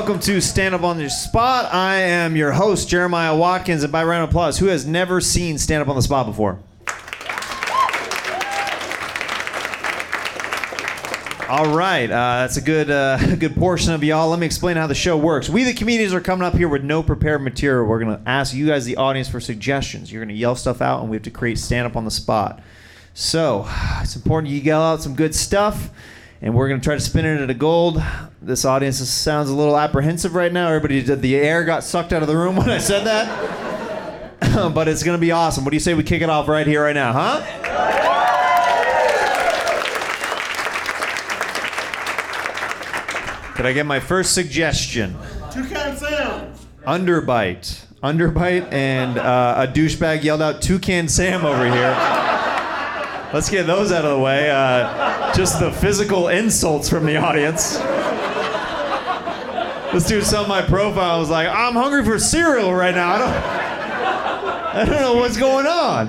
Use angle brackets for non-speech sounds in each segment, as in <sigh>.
Welcome to Stand Up on the Spot. I am your host, Jeremiah Watkins, and by round of applause, who has never seen Stand Up on the Spot before? All right, uh, that's a good, uh, <laughs> good portion of y'all. Let me explain how the show works. We, the comedians, are coming up here with no prepared material. We're gonna ask you guys, the audience, for suggestions. You're gonna yell stuff out, and we have to create stand up on the spot. So <sighs> it's important you yell out some good stuff, and we're gonna try to spin it into gold. This audience sounds a little apprehensive right now. Everybody, did the air got sucked out of the room when I said that. <laughs> but it's gonna be awesome. What do you say we kick it off right here, right now, huh? Could I get my first suggestion? Toucan Sam. Underbite. Underbite and uh, a douchebag yelled out Toucan Sam over here. Let's get those out of the way. Uh, just the physical insults from the audience. This dude saw my profile and was like, I'm hungry for cereal right now. I don't, I don't know what's going on.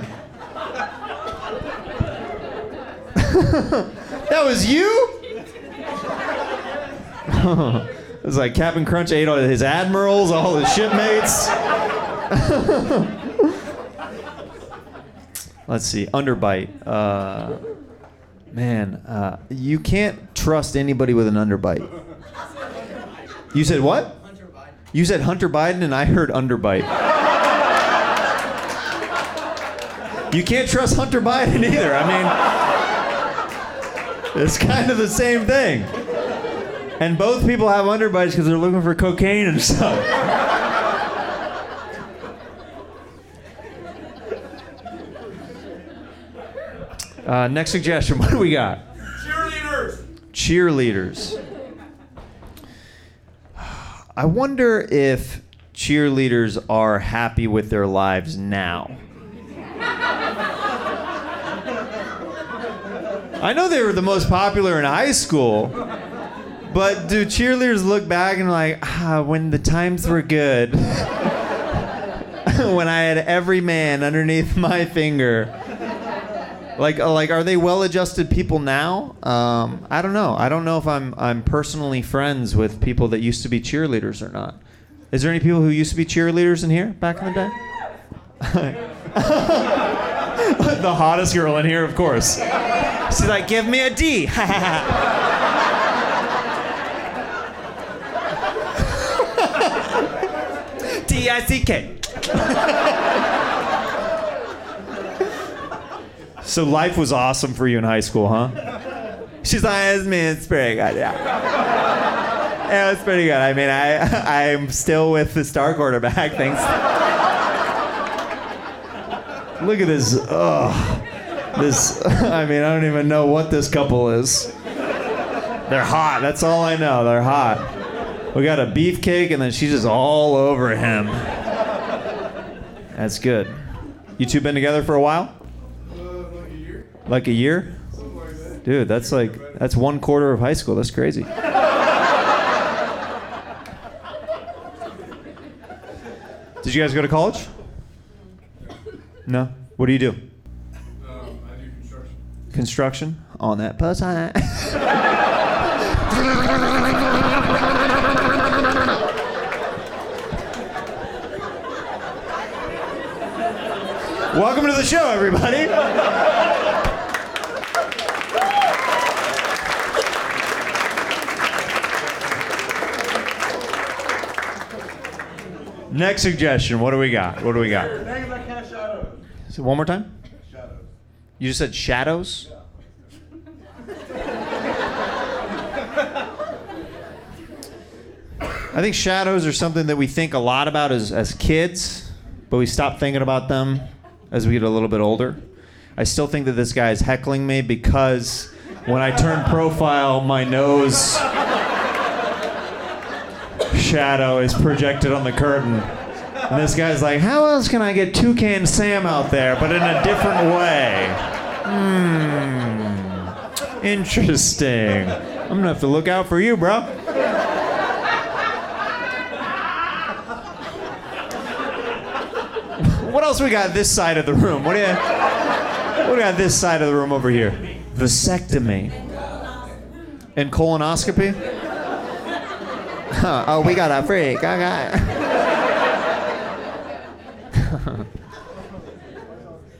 <laughs> that was you? <laughs> it was like Captain Crunch ate all his admirals, all his shipmates. <laughs> Let's see, underbite. Uh, man, uh, you can't trust anybody with an underbite. You said what? You said Hunter Biden, and I heard underbite. You can't trust Hunter Biden either. I mean, it's kind of the same thing. And both people have underbites because they're looking for cocaine and stuff. Uh, next suggestion. <laughs> What do we got? Cheerleaders. Cheerleaders. I wonder if cheerleaders are happy with their lives now. I know they were the most popular in high school, but do cheerleaders look back and like, ah, when the times were good, <laughs> when I had every man underneath my finger? Like, uh, like, are they well-adjusted people now? Um, I don't know. I don't know if I'm I'm personally friends with people that used to be cheerleaders or not. Is there any people who used to be cheerleaders in here back in the day? <laughs> the hottest girl in here, of course. She's like, give me a D. <laughs> D I C K. <laughs> So life was awesome for you in high school, huh? She's like, it's me, it's pretty good, yeah. It was pretty good. I mean, I <laughs> I'm still with the star quarterback. <laughs> Thanks. Look at this. Ugh. This. <laughs> I mean, I don't even know what this couple is. They're hot. That's all I know. They're hot. We got a beefcake, and then she's just all over him. That's good. You two been together for a while? Like a year? Dude, that's like that's one quarter of high school. That's crazy. Did you guys go to college? No. What do you do? Um, I do construction. Construction on that pussy. <laughs> Welcome to the show, everybody. <laughs> Next suggestion. What do we got? What do we got? Names I shadows. So one more time. Shadows. You just said shadows. <laughs> I think shadows are something that we think a lot about as, as kids, but we stop thinking about them as we get a little bit older. I still think that this guy is heckling me because when I turn profile, my nose shadow is projected on the curtain. And this guy's like, how else can I get Toucan Sam out there, but in a different way? Hmm. Interesting. I'm gonna have to look out for you, bro. What else we got this side of the room? What do you what do we got this side of the room over here? Vasectomy. And colonoscopy? <laughs> oh, we got a freak. Okay. <laughs>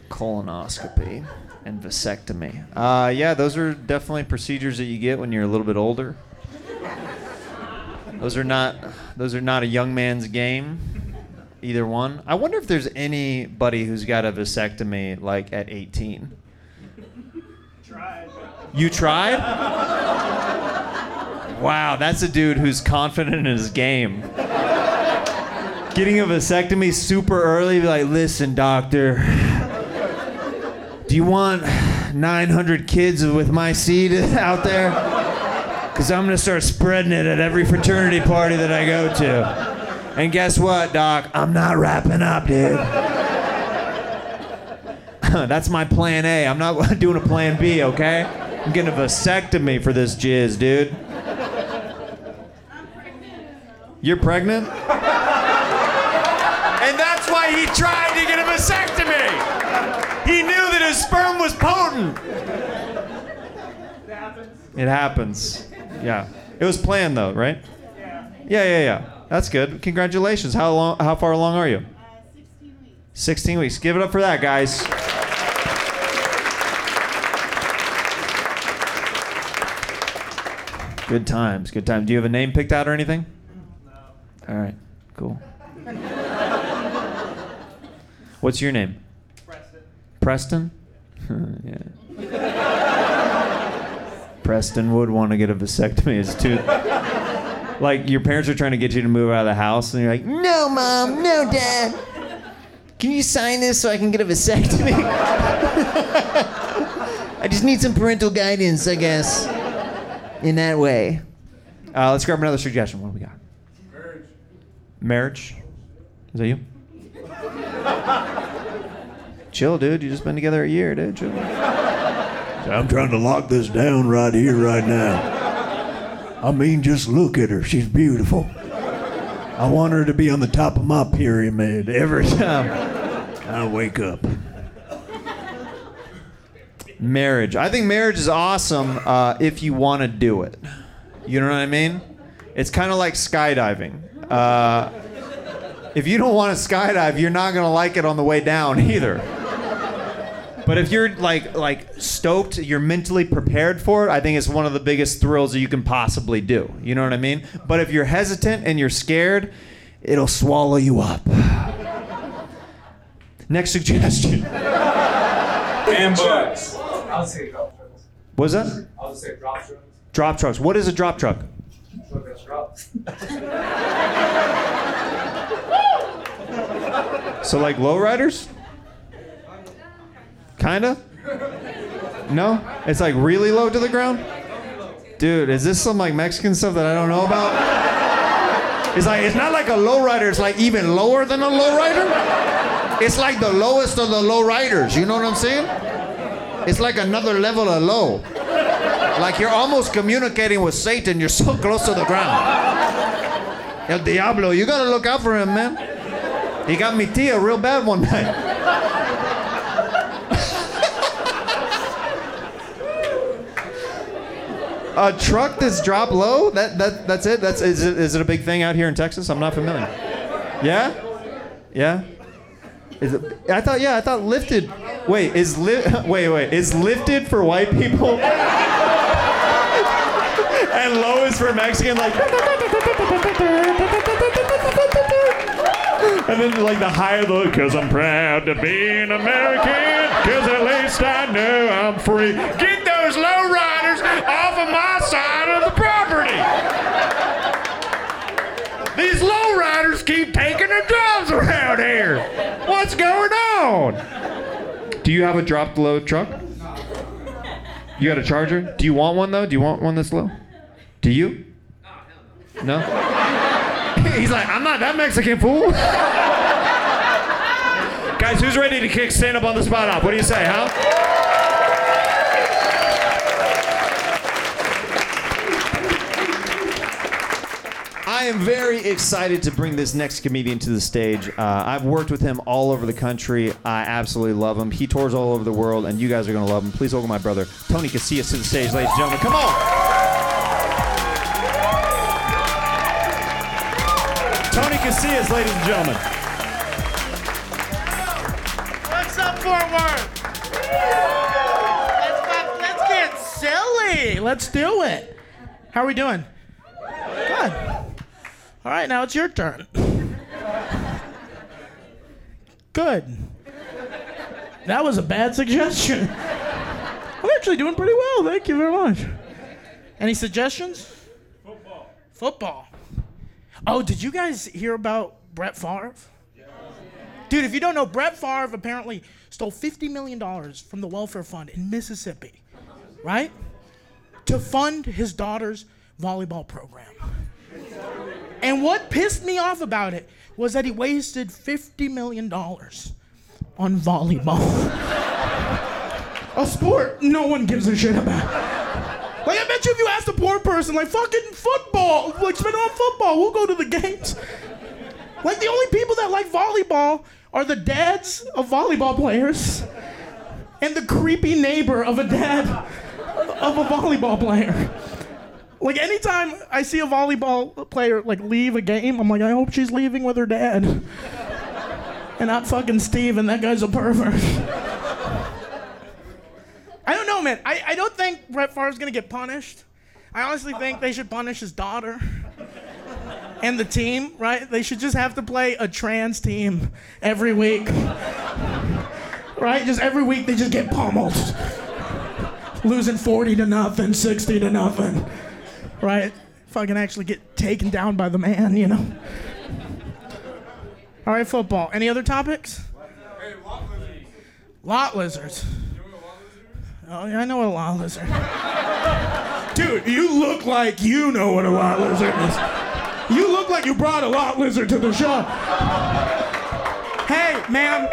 Colonoscopy and vasectomy. Uh, yeah, those are definitely procedures that you get when you're a little bit older. Those are not those are not a young man's game. Either one. I wonder if there's anybody who's got a vasectomy like at 18. Tried. You tried? Wow, that's a dude who's confident in his game. Getting a vasectomy super early, like, listen, doctor, do you want 900 kids with my seed out there? Because I'm going to start spreading it at every fraternity party that I go to. And guess what, doc? I'm not wrapping up, dude. <laughs> That's my plan A. I'm not <laughs> doing a plan B, okay? I'm getting a vasectomy for this jizz, dude. You're pregnant? And that's why he tried to get a vasectomy. He knew that his sperm was potent. It happens. It happens. Yeah. It was planned though, right? Yeah. Yeah, yeah, yeah. That's good. Congratulations. How long how far along are you? Uh, 16 weeks. 16 weeks. Give it up for that, guys. Good times. Good times. Do you have a name picked out or anything? All right. Cool. What's your name? Preston. Preston? <laughs> yeah. Preston would want to get a vasectomy. It's too. Like, your parents are trying to get you to move out of the house, and you're like, no, mom, no, dad. Can you sign this so I can get a vasectomy? <laughs> I just need some parental guidance, I guess. In that way. Uh, let's grab another suggestion. What do we got? Marriage. Is that you? Chill, dude. You just been together a year, dude. Chill. I'm trying to lock this down right here, right now. I mean, just look at her. She's beautiful. I want her to be on the top of my pyramid every time I wake up. Marriage. I think marriage is awesome uh, if you want to do it. You know what I mean? It's kind of like skydiving. Uh, if you don't want to skydive, you're not gonna like it on the way down either. But if you're like like stoked, you're mentally prepared for it. I think it's one of the biggest thrills that you can possibly do. You know what I mean? But if you're hesitant and you're scared, it'll swallow you up. <laughs> Next suggestion. And bugs. I'll say drop trucks. Was that I'll just say drop trucks. drop trucks? What is a drop truck? <laughs> So like lowriders? Kinda? No? It's like really low to the ground? Dude, is this some like Mexican stuff that I don't know about? It's like it's not like a lowrider, it's like even lower than a lowrider. It's like the lowest of the lowriders, you know what I'm saying? It's like another level of low. Like you're almost communicating with Satan, you're so close to the ground. El Diablo, you gotta look out for him, man. He got me tia real bad one night. <laughs> a truck that's drop low? That that that's it. That's is it, is it a big thing out here in Texas? I'm not familiar. Yeah, yeah. Is it, I thought yeah. I thought lifted. Wait, is li- <laughs> wait wait is lifted for white people? <laughs> and low is for Mexican like. And then like the higher the, cause I'm proud to be an American, cause at least I know I'm free. Get those low riders off of my side of the property. These low riders keep taking their jobs around here. What's going on? Do you have a drop low truck? You got a charger? Do you want one though? Do you want one that's low? Do you? No? <laughs> He's like, I'm not that Mexican fool. Guys, who's ready to kick stand up on the spot off? What do you say, huh? I am very excited to bring this next comedian to the stage. Uh, I've worked with him all over the country. I absolutely love him. He tours all over the world, and you guys are going to love him. Please welcome my brother, Tony Casillas, to the stage, ladies and gentlemen. Come on. Casillas, ladies and gentlemen. What's up, Fort Worth? Let's, fuck- let's get silly. Let's do it. How are we doing? Good. All right, now it's your turn. Good. That was a bad suggestion. I'm actually doing pretty well. Thank you very much. Any suggestions? Football. Football. Oh, did you guys hear about Brett Favre? Dude, if you don't know, Brett Favre apparently stole $50 million from the welfare fund in Mississippi, right? To fund his daughter's volleyball program. And what pissed me off about it was that he wasted $50 million on volleyball. <laughs> a sport no one gives a shit about. Like, I bet you if you asked a poor person, like, fucking football, like, spend on football, we'll go to the games. Like, the only people that like volleyball are the dads of volleyball players and the creepy neighbor of a dad of a volleyball player. Like, anytime I see a volleyball player, like, leave a game, I'm like, I hope she's leaving with her dad. And not fucking Steve, and that guy's a pervert. I don't know, man. I, I don't think Brett Favre's gonna get punished. I honestly think they should punish his daughter <laughs> and the team, right? They should just have to play a trans team every week. <laughs> Right? Just every week they just get pummeled. Losing 40 to nothing, 60 to nothing. Right? Fucking actually get taken down by the man, you know? All right, football. Any other topics? Hey, lot lizards. Lot lizards. You know what a lot lizard is? Oh, yeah, I know what a lot lizard. Dude, you look like you know what a lot lizard is. You look like you brought a lot lizard to the show. Hey, man,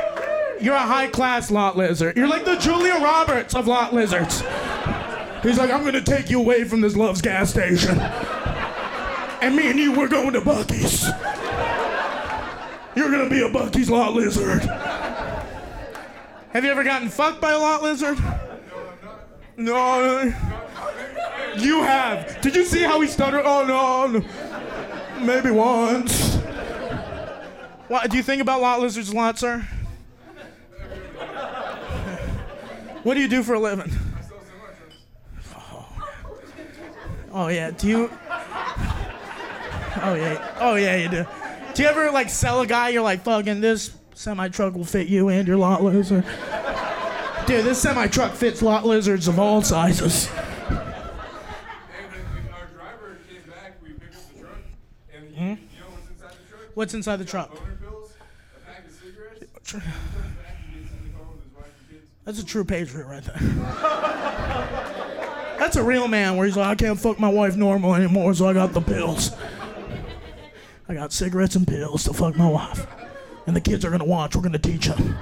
you're a high class lot lizard. You're like the Julia Roberts of lot lizards. He's like, I'm gonna take you away from this Love's gas station. And me and you, we're going to Buc-ee's. You're gonna be a Buc-ee's lot lizard. Have you ever gotten fucked by a lot lizard? No. You have. Did you see how he stuttered? Oh no. no. Maybe once. What do you think about lot lizards a lot, sir? What do you do for a living? Oh yeah. Do you? Oh yeah. Oh yeah, you do. Do you ever like sell a guy? You're like, fucking this semi truck will fit you and your lot lizard. Dude, this semi truck fits lot lizards of all sizes. Hey, when when our driver came back, we picked up the truck, and you, you know what's inside the truck? What's inside the truck? Pills, a pack of cigarettes. He comes back and gets in the car with his wife and kids. That's a true patriot right there. That's a real man where he's like, I can't fuck my wife normal anymore, so I got the pills. I got cigarettes and pills to fuck my wife. And the kids are gonna watch, we're gonna teach them.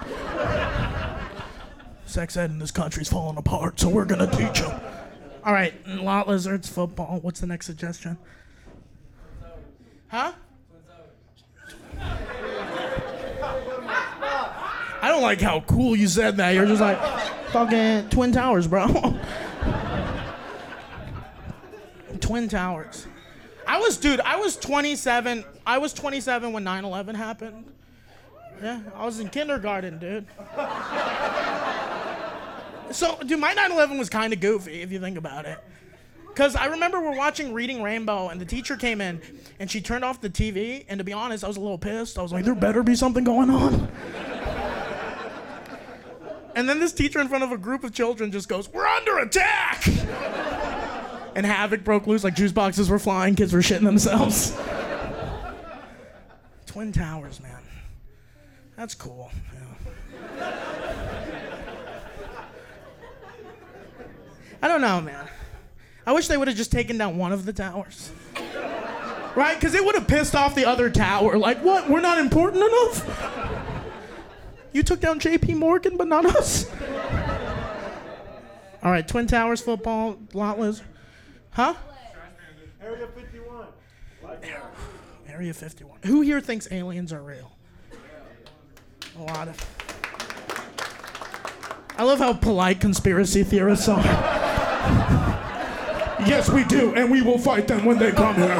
Sex ed in this country's falling apart, so we're gonna teach them. All right, lot lizards, football. What's the next suggestion? Huh? I don't like how cool you said that. You're just like, fucking Twin Towers, bro. <laughs> Twin Towers. I was, dude, I was 27. I was 27 when 9 11 happened. Yeah, I was in kindergarten, dude. So, dude, my 9 11 was kind of goofy if you think about it. Because I remember we're watching Reading Rainbow, and the teacher came in, and she turned off the TV. And to be honest, I was a little pissed. I was like, there better be something going on. And then this teacher in front of a group of children just goes, We're under attack! and havoc broke loose, like juice boxes were flying, kids were shitting themselves. Twin Towers, man. That's cool. yeah. I don't know, man. I wish they would have just taken down one of the towers. Right? Because it would have pissed off the other tower. Like, what? We're not important enough? You took down JP Morgan, but not us? All right, Twin Towers football, lot lizard. Huh? Area 51. Area 51. Who here thinks aliens are real? A lot of. I love how polite conspiracy theorists are. yes, we do, and we will fight them when they come here.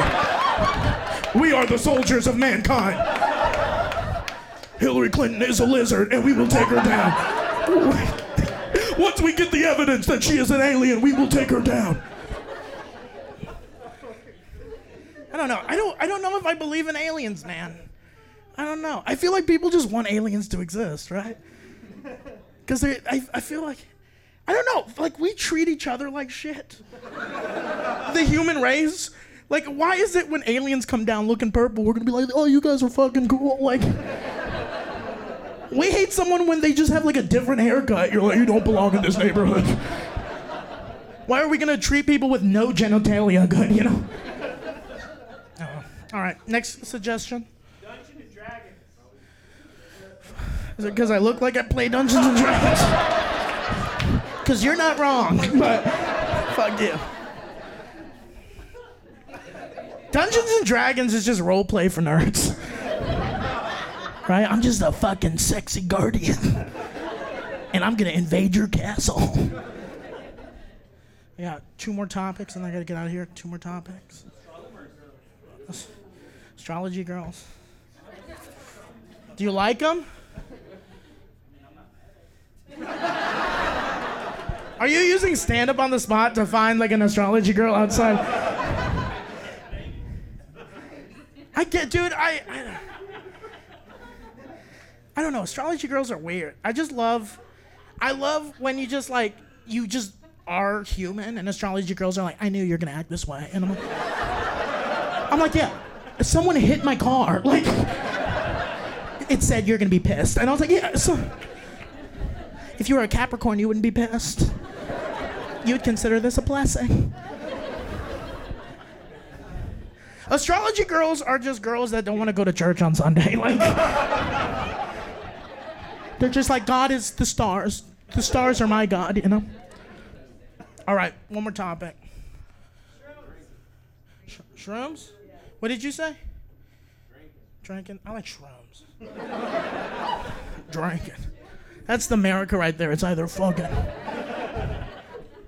We are the soldiers of mankind. Hillary Clinton is a lizard, and we will take her down. Once we get the evidence that she is an alien, we will take her down. I don't know. I don't. I don't know if I believe in aliens, man. I don't know. I feel like people just want aliens to exist, right? Because I, I feel like, I don't know. Like we treat each other like shit. the human race. Like, why is it when aliens come down looking purple, we're gonna be like, oh, you guys are fucking cool? Like, we hate someone when they just have like a different haircut. You're like, you don't belong in this neighborhood. Why are we gonna treat people with no genitalia good, you know? Oh. All right, next suggestion. Is it because I look like I play Dungeons and Dragons? <laughs> Because you're not wrong, <laughs> but fuck you. Dungeons and Dragons is just role play for nerds. <laughs> Right? I'm just a fucking sexy guardian. And I'm gonna invade your castle. Yeah, two more topics and I gotta get out of here. Two more topics. Astrology girls. Do you like them? Are you using stand up on the spot to find like an astrology girl outside? I get, dude, I, I. I don't know. Astrology girls are weird. I just love. I love when you just like, you just are human, and astrology girls are like, I knew you're gonna act this way. And I'm like, I'm like, yeah, someone hit my car. <laughs> Like, it said you're gonna be pissed. And I was like, yeah, so. If you were a Capricorn, you wouldn't be pissed. You'd consider this a blessing. Astrology girls are just girls that don't want to go to church on Sunday. <laughs> Like, they're just like, God is the stars. The stars are my God, you know? All right, one more topic. Sh- shrooms? What did you say? Drinking. I like shrooms. <laughs> Drinking. That's the America right there. It's either fucking.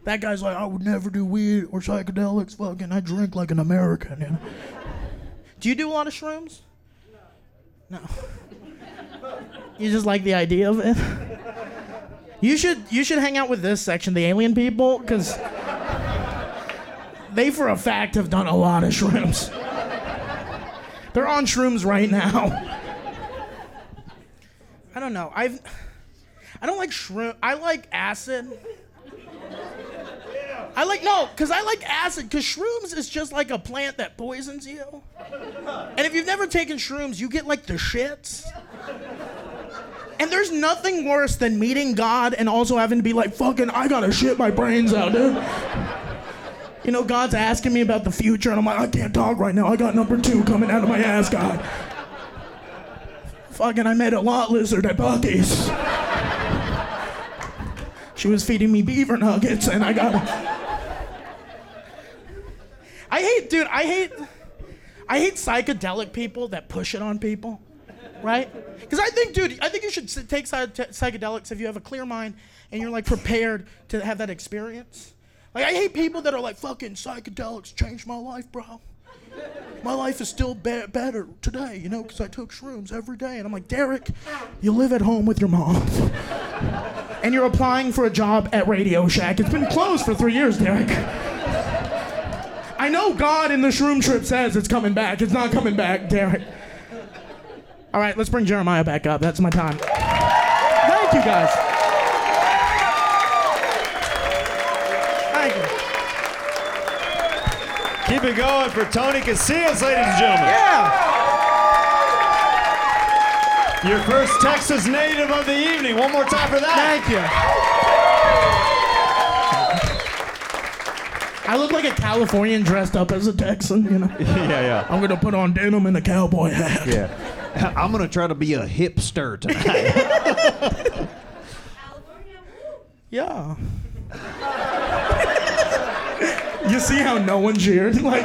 That guy's like, I would never do weed or psychedelics. Fucking, I drink like an American. You know? Do you do a lot of shrooms? No. no. You just like the idea of it. You should you should hang out with this section, the alien people, because they for a fact have done a lot of shrooms. They're on shrooms right now. I don't know. I've I don't like shroom. I like acid. I like no, cause I like acid. Cause shrooms is just like a plant that poisons you. And if you've never taken shrooms, you get like the shits. And there's nothing worse than meeting God and also having to be like, fucking, I gotta shit my brains out, dude. You know, God's asking me about the future, and I'm like, I can't talk right now. I got number two coming out of my ass, God. Fucking, I met a lot lizard at Buc-ee's. She was feeding me beaver nuggets, and I got. I hate, dude. I hate. I hate psychedelic people that push it on people, right? Because I think, dude, I think you should take psychedelics if you have a clear mind and you're like prepared to have that experience. Like I hate people that are like, "Fucking psychedelics changed my life, bro." My life is still be- better today, you know, because I took shrooms every day. And I'm like, Derek, you live at home with your mom. <laughs> and you're applying for a job at Radio Shack. It's been closed for three years, Derek. I know God in the shroom trip says it's coming back. It's not coming back, Derek. All right, let's bring Jeremiah back up. That's my time. Thank you, guys. Keep it going for Tony Casillas, ladies and gentlemen. Yeah. Your first Texas native of the evening. One more time for that. Thank you. I look like a Californian dressed up as a Texan, you know. <laughs> yeah, yeah. I'm gonna put on denim and a cowboy hat. Yeah. <laughs> I'm gonna try to be a hipster tonight. <laughs> Yeah. You see how no one cheered? <laughs> Like,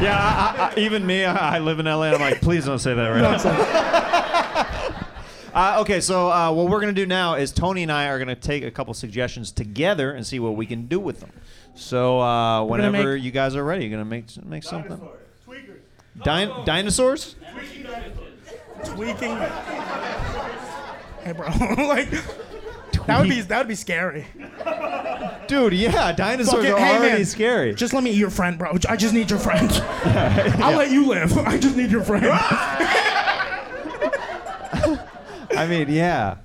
yeah, I, I, even me, I, I live in LA. I'm like, please don't say that right that's now. like, <laughs> Uh, okay, so uh, what we're gonna do now is Tony and I are gonna take a couple suggestions together and see what we can do with them. So uh, whenever make- you guys are ready, you're gonna make make something. Din- dinosaurs? Tweaking. Hey, bro. <laughs> like, that would be that would be scary. Dude, yeah, dinosaurs are Hey, already man, scary. Just let me eat your friend, bro. I just need your friend. <laughs> I'll let you live. I just need your friend. <laughs> I mean, yeah.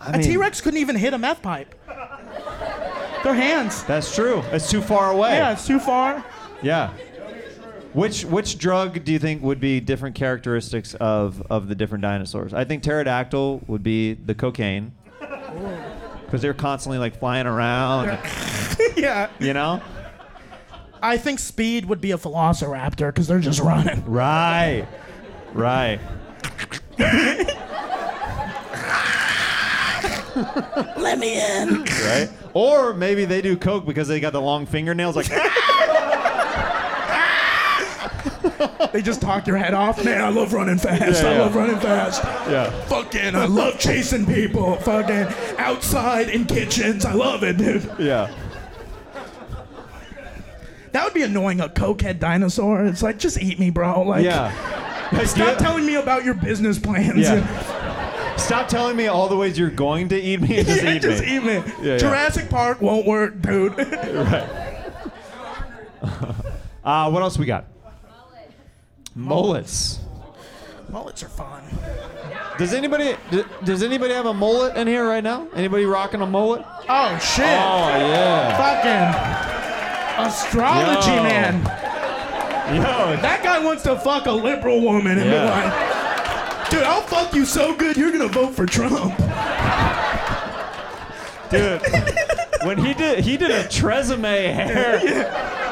I A mean, T Rex couldn't even hit a meth pipe. Their hands. That's true. It's too far away. Yeah, it's too far. Yeah. Which which drug do you think would be different characteristics of of the different dinosaurs? I think pterodactyl would be the cocaine. Because they're constantly like flying around, <laughs> yeah. you know? I think speed would be a velociraptor because they're just running. Right. Right. Let me in. Right? Or maybe they do coke because they got the long fingernails like <laughs> <laughs> They just talk your head off. Man, I love running fast. Yeah, I yeah. love running fast. Yeah. Fucking, I love chasing people. Fucking outside in kitchens. I love it, dude. Yeah. That would be annoying. A cokehead dinosaur. It's like, just eat me, bro. Like, Yeah. <laughs> stop telling me about your business plans. Yeah. Stop telling me all the ways you're going to eat me just <laughs> Yeah, eat just me. eat me. yeah. Jurassic Park won't work, dude. Right. Uh, what else we got? Mullets. Mullets are fun. Does anybody d- does anybody have a mullet in here right now? Anybody rocking a mullet? Oh shit. Oh yeah. Fucking astrology, Yo. man. Yo, That guy wants to fuck a liberal woman and Yeah. be like, dude, I'll fuck you so good you're gonna vote for Trump. dude. when he did he did a TRESemmé hair. <laughs>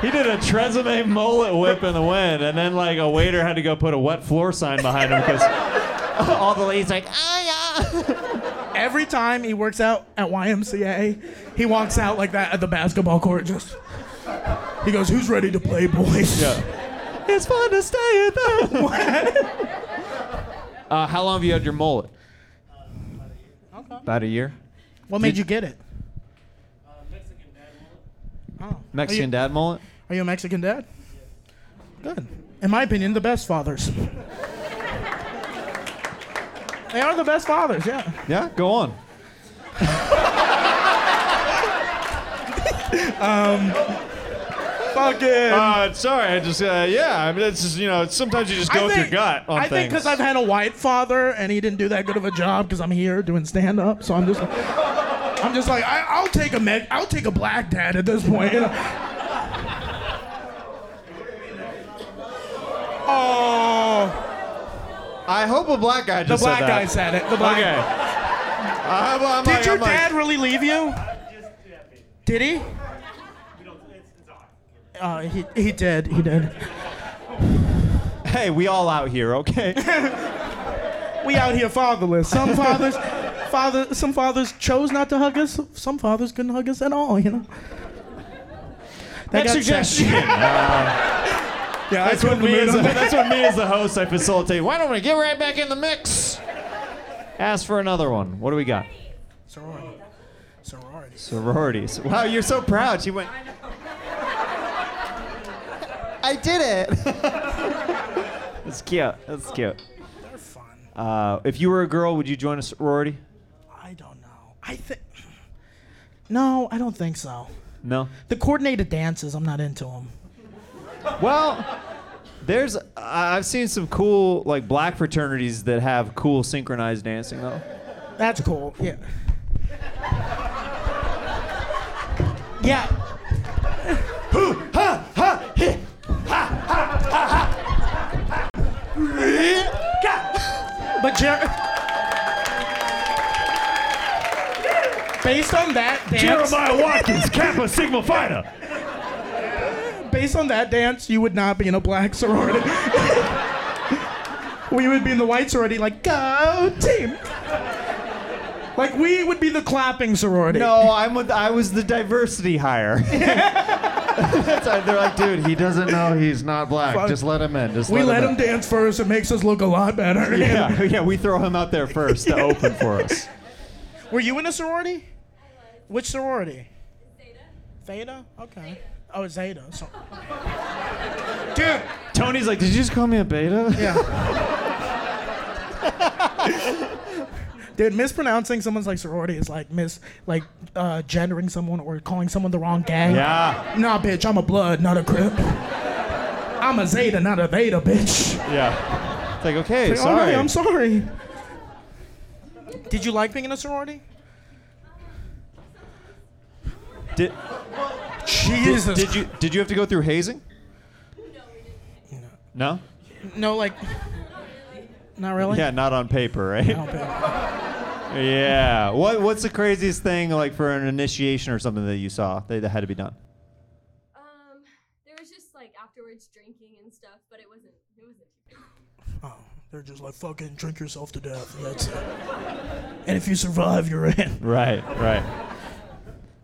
He did a TRESemmé mullet whip in the wind, and then like a waiter had to go put a wet floor sign behind him because <laughs> all the ladies like, ah yeah. Every time he works out at YMCA, he walks out like that at the basketball court. Just he goes, "Who's ready to play, boys?" Yeah. It's fun to stay at the. <laughs> uh, how long have you had your mullet? About a year. What made you get it? Oh. Mexican you, dad mullet. are you a Mexican dad? Good. In my opinion, the best fathers. <laughs> they are the best fathers. Yeah. Yeah, go on. <laughs> um, Fucking. Uh, sorry, I just uh, yeah. I mean, it's just you know, sometimes you just go with your gut on I think because I've had a white father and he didn't do that good of a job because I'm here doing stand up, so I'm just, I'm just like I, I'll take a me- I'll take a black dad at this point. You <laughs> know? Oh, I hope a black guy the just black said guy that. said it. The black. Guy. Okay. <laughs> I'm, I'm Did like- your I'm like- dad really leave you? Did he? Uh, he he did. He did. hey, we all out here, okay? <laughs> We out here fatherless. Some fathers, father, some fathers chose not to hug us. Some fathers couldn't hug us at all. You know. That Next got suggestion. <laughs> Yeah, That's what me as a, that's what me as the host I facilitate. Why don't we get right back in the mix? Ask for another one. What do we got? Sorority. Sorority. Sororities. Wow, you're so proud. She went. I did it. <laughs> That's cute. That's cute. They're fun. Uh, if you were a girl, would you join a sorority? I don't know. I think. No, I don't think so. No. The coordinated dances, I'm not into them. Well, there's I- I've seen some cool like black fraternities that have cool synchronized dancing though. That's cool. Yeah. Yeah. <laughs> But Jer- based on that dance, Jeremiah Watkins, Kappa Sigma Phi. based on that dance, you would not be in a black sorority. we would be in the white sorority, like go team. Like we would be the clapping sorority. No, I'm with I was the diversity hire. <laughs> That's they're like, dude, he doesn't know he's not black. Fuck. Just let him in. Just we let in. him dance first. It makes us look a lot better. Yeah, <laughs> yeah, we throw him out there first to <laughs> open for us. Were you in a sorority? Which sorority? Theta. Theta? Okay. Oh, Zeta. So- <laughs> Dude, Tony's like, did you just call me a beta? Yeah. <laughs> Dude, mispronouncing someone's like sorority is like mis like uh, gendering someone or calling someone the wrong gang. Yeah. Nah, bitch, I'm a blood, not a crip. I'm a Zeta, not a Beta, bitch. Yeah. It's like, okay, Like, sorry. Okay, I'm sorry. Did you like being in a sorority? Did, Jesus. did you did you have to go through hazing? No. No, like. Not really. Yeah, not on paper, right? Okay. Yeah. What What's the craziest thing like for an initiation or something that you saw that, that had to be done? Um, there was just like afterwards drinking and stuff, but it wasn't. It wasn't. Oh, they're just like fucking drink yourself to death. And that's it. and if you survive, you're in. Right. Right.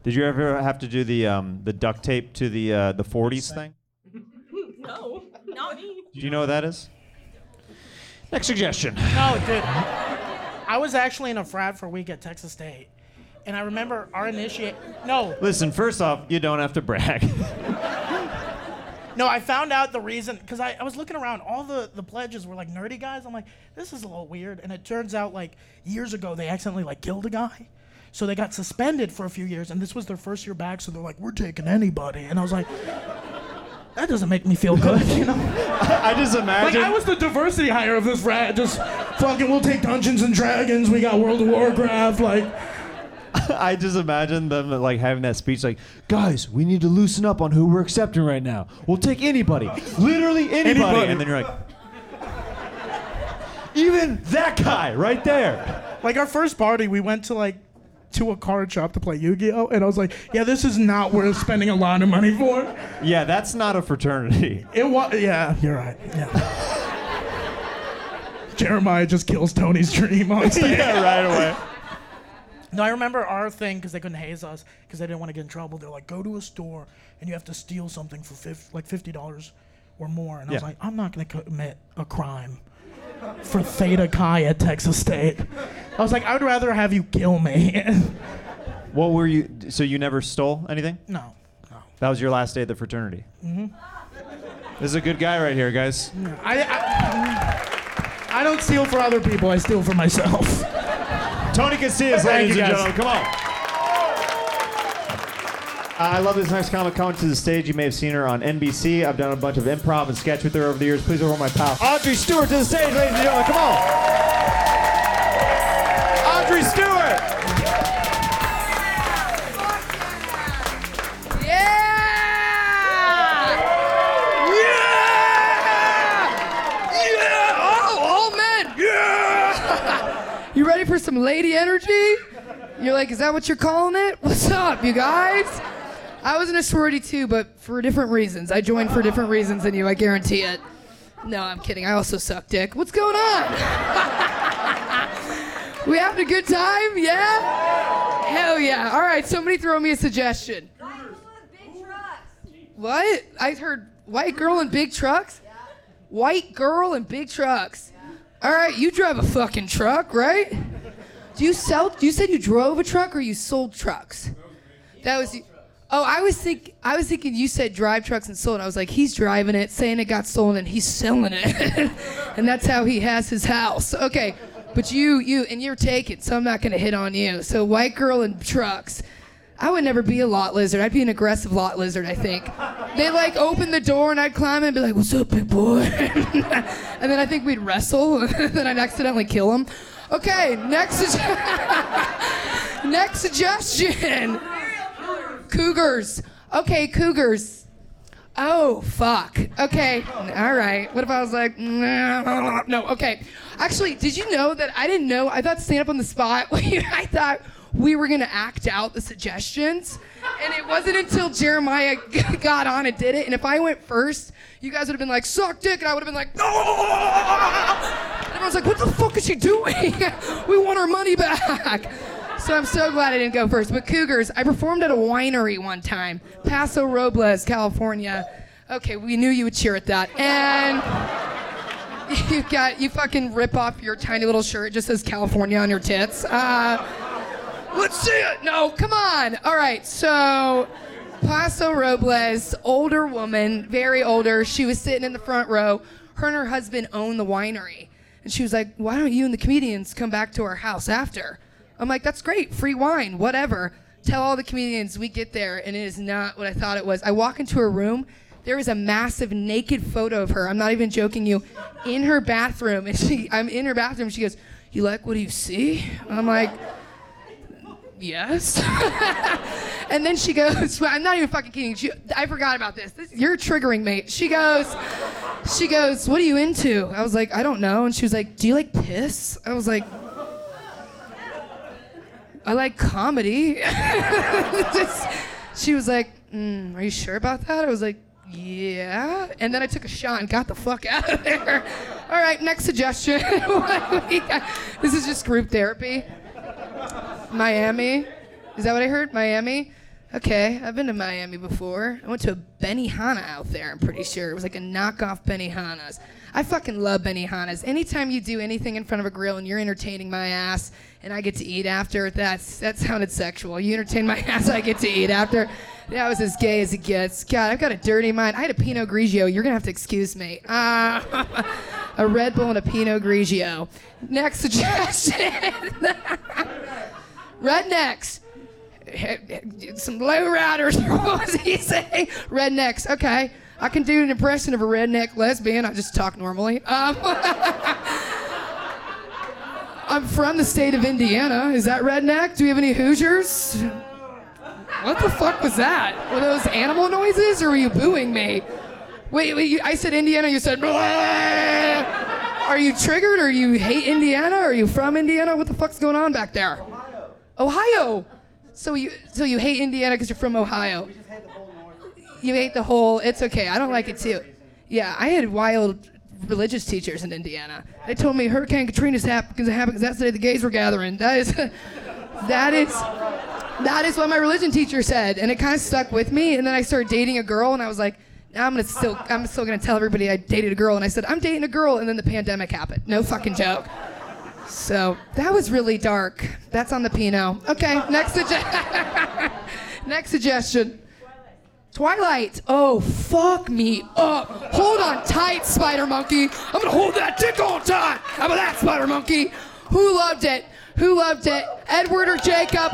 Did you ever have to do the um, the duct tape to the uh, the 40s thing? <laughs> No, not me. Do you know what that is? Next suggestion. No, dude. I was actually in a frat for a week at Texas State. And I remember our initiate. No, Listen, first off, you don't have to brag. <laughs> no, I found out the reason because I, I was looking around. All the, the pledges were like nerdy guys. I'm like, this is a little weird. And it turns out like years ago they accidentally like killed a guy. So they got suspended for a few years, and this was their first year back. So they're like, "We're taking anybody," and I was like, "That doesn't make me feel good," <laughs> you know. I just imagine. Like. I was the diversity hire of this frat. Just fucking, we'll take Dungeons and Dragons. We got World of Warcraft. Like, <laughs> I just imagine them like having that speech, like, guys, we need to loosen up on who we're accepting right now. We'll take anybody, literally anybody, Anybody. and then you're like, even that guy right there. like our first party, we went to like to a card shop to play Yu-Gi-Oh, and I was like, yeah, this is not worth spending a lot of money for. Yeah, that's not a fraternity. It was, yeah, you're right. Yeah. Jeremiah just kills Tony's dream on <laughs> stage. yeah, right away. No, I remember our thing because they couldn't haze us because they didn't want to get in trouble. They're like, go to a store and you have to steal something for fif- like fifty dollars or more. And I was like, I'm not gonna commit a crime for Theta Chi at Texas State. I was like, I would rather have you kill me. <laughs> What were you? So you never stole anything? no, no. That was your last day at the fraternity. Mm-hmm. This is a good guy right here, guys. I, I, I don't steal for other people. I steal for myself. Tony Casillas, Thank ladies you, and gentlemen. Come on. I love this next comic coming to the stage. You may have seen her on NBC. I've done a bunch of improv and sketch with her over the years. Please welcome my pal, Audrey Stewart, to the stage, ladies and gentlemen. Come on. Audrey Stewart. Yeah! Yeah! Yeah! Oh, all men. Yeah. <laughs> you ready for some lady energy? You're like, is that what you're calling it? What's up, you guys? I was in a sorority too, but for different reasons. I joined for different reasons than you. I guarantee it. No, I'm kidding. I also suck dick. What's going on? <laughs> we having a good time? Yeah. Hell yeah. All right. Somebody throw me a suggestion. White girl in big trucks. What? I heard white girl in big trucks. White girl in big trucks. All right, you drive a fucking truck, right? Do you sell? You said you drove a truck or you sold trucks? That was. Oh, I was think I was thinking you said drive trucks and sold. I was like, he's driving it, saying it got stolen, and he's selling it, <laughs> and that's how he has his house. Okay, but you, you, and you're taken, so I'm not gonna hit on you. So white girl and trucks. I would never be a lot lizard. I'd be an aggressive lot lizard, I think. They'd like open the door and I'd climb in and be like, What's up, big boy? <laughs> and then I think we'd wrestle and <laughs> then I'd accidentally kill him. Okay, next sug- next suggestion. Cougars. Okay, cougars. Oh, fuck. Okay, all right. What if I was like, <laughs> no, okay. Actually, did you know that I didn't know? I thought stand up on the spot. <laughs> I thought we were gonna act out the suggestions. And it wasn't until Jeremiah got on and did it. And if I went first, you guys would have been like, suck dick. And I would have been like, no. And everyone's like, what the fuck is she doing? <laughs> we want our money back. So I'm so glad I didn't go first. But Cougars, I performed at a winery one time, Paso Robles, California. Okay, we knew you would cheer at that. And you got you fucking rip off your tiny little shirt. It just says California on your tits. Uh, let's see it. No, come on. All right, so Paso Robles, older woman, very older. She was sitting in the front row. Her and her husband own the winery. And she was like, Why don't you and the comedians come back to our house after? I'm like, That's great. Free wine, whatever. Tell all the comedians we get there, and it is not what I thought it was. I walk into her room. There is a massive naked photo of her. I'm not even joking you, in her bathroom. And she, I'm in her bathroom. She goes, "You like what do you see?" I'm like, "Yes." <laughs> and then she goes, well, <laughs> "I'm not even fucking kidding. She, I forgot about this. this. You're triggering, mate." She goes, "She goes, what are you into?" I was like, "I don't know." And she was like, "Do you like piss?" I was like. I like comedy. <laughs> Just- she was like, mm, Are you sure about that? I was like, Yeah. And then I took a shot and got the fuck <laughs> out of there. All right, next suggestion. <laughs> this is just group therapy. Miami. Is that what I heard? Miami? Okay, I've been to Miami before. I went to a Benihana out there, I'm pretty sure. It was like a knockoff Benihana's. I fucking love Benihana's. Anytime you do anything in front of a grill and you're entertaining my ass and I get to eat after, that's that sounded sexual. You entertain my <laughs> ass, I get to eat after. That was as gay as it gets. God, I've got a dirty mind. I had a Pinot Grigio. You're gonna have to excuse me. Uh, <laughs> a Red Bull and a Pinot Grigio. Next suggestion. <laughs> Rednecks. Some low riders. what was he say? Rednecks. Okay. I can do an impression of a redneck lesbian. I just talk normally. Um, I'm from the state of Indiana. Is that redneck? Do we have any Hoosiers? What the fuck was that? Were those animal noises or were you booing me? Wait, wait, you, I said Indiana, you said. "Blah." Are you triggered or you hate Indiana? Are you from Indiana? What the fuck's going on back there? Ohio. Ohio. So you so you hate Indiana because you're from Ohio. We just hate the whole north. You hate the whole. It's okay. I don't like it too. Yeah, I had wild religious teachers in Indiana. They told me Hurricane Katrina's happened because that's the day the gays were gathering. That is, <laughs> that is, that is what my religion teacher said, and it kind of stuck with me. And then I started dating a girl, and I was like, I'm gonna still, I'm still gonna tell everybody I dated a girl, and I said I'm dating a girl, and then the pandemic happened. No fucking joke. So that was really dark. That's on the Pinot. Okay, next suggestion. <laughs> next suggestion. Twilight. Oh, fuck me up. Hold on tight, Spider Monkey. I'm gonna hold that dick on tight. How about that, Spider Monkey? Who loved it? Who loved it? Edward or Jacob?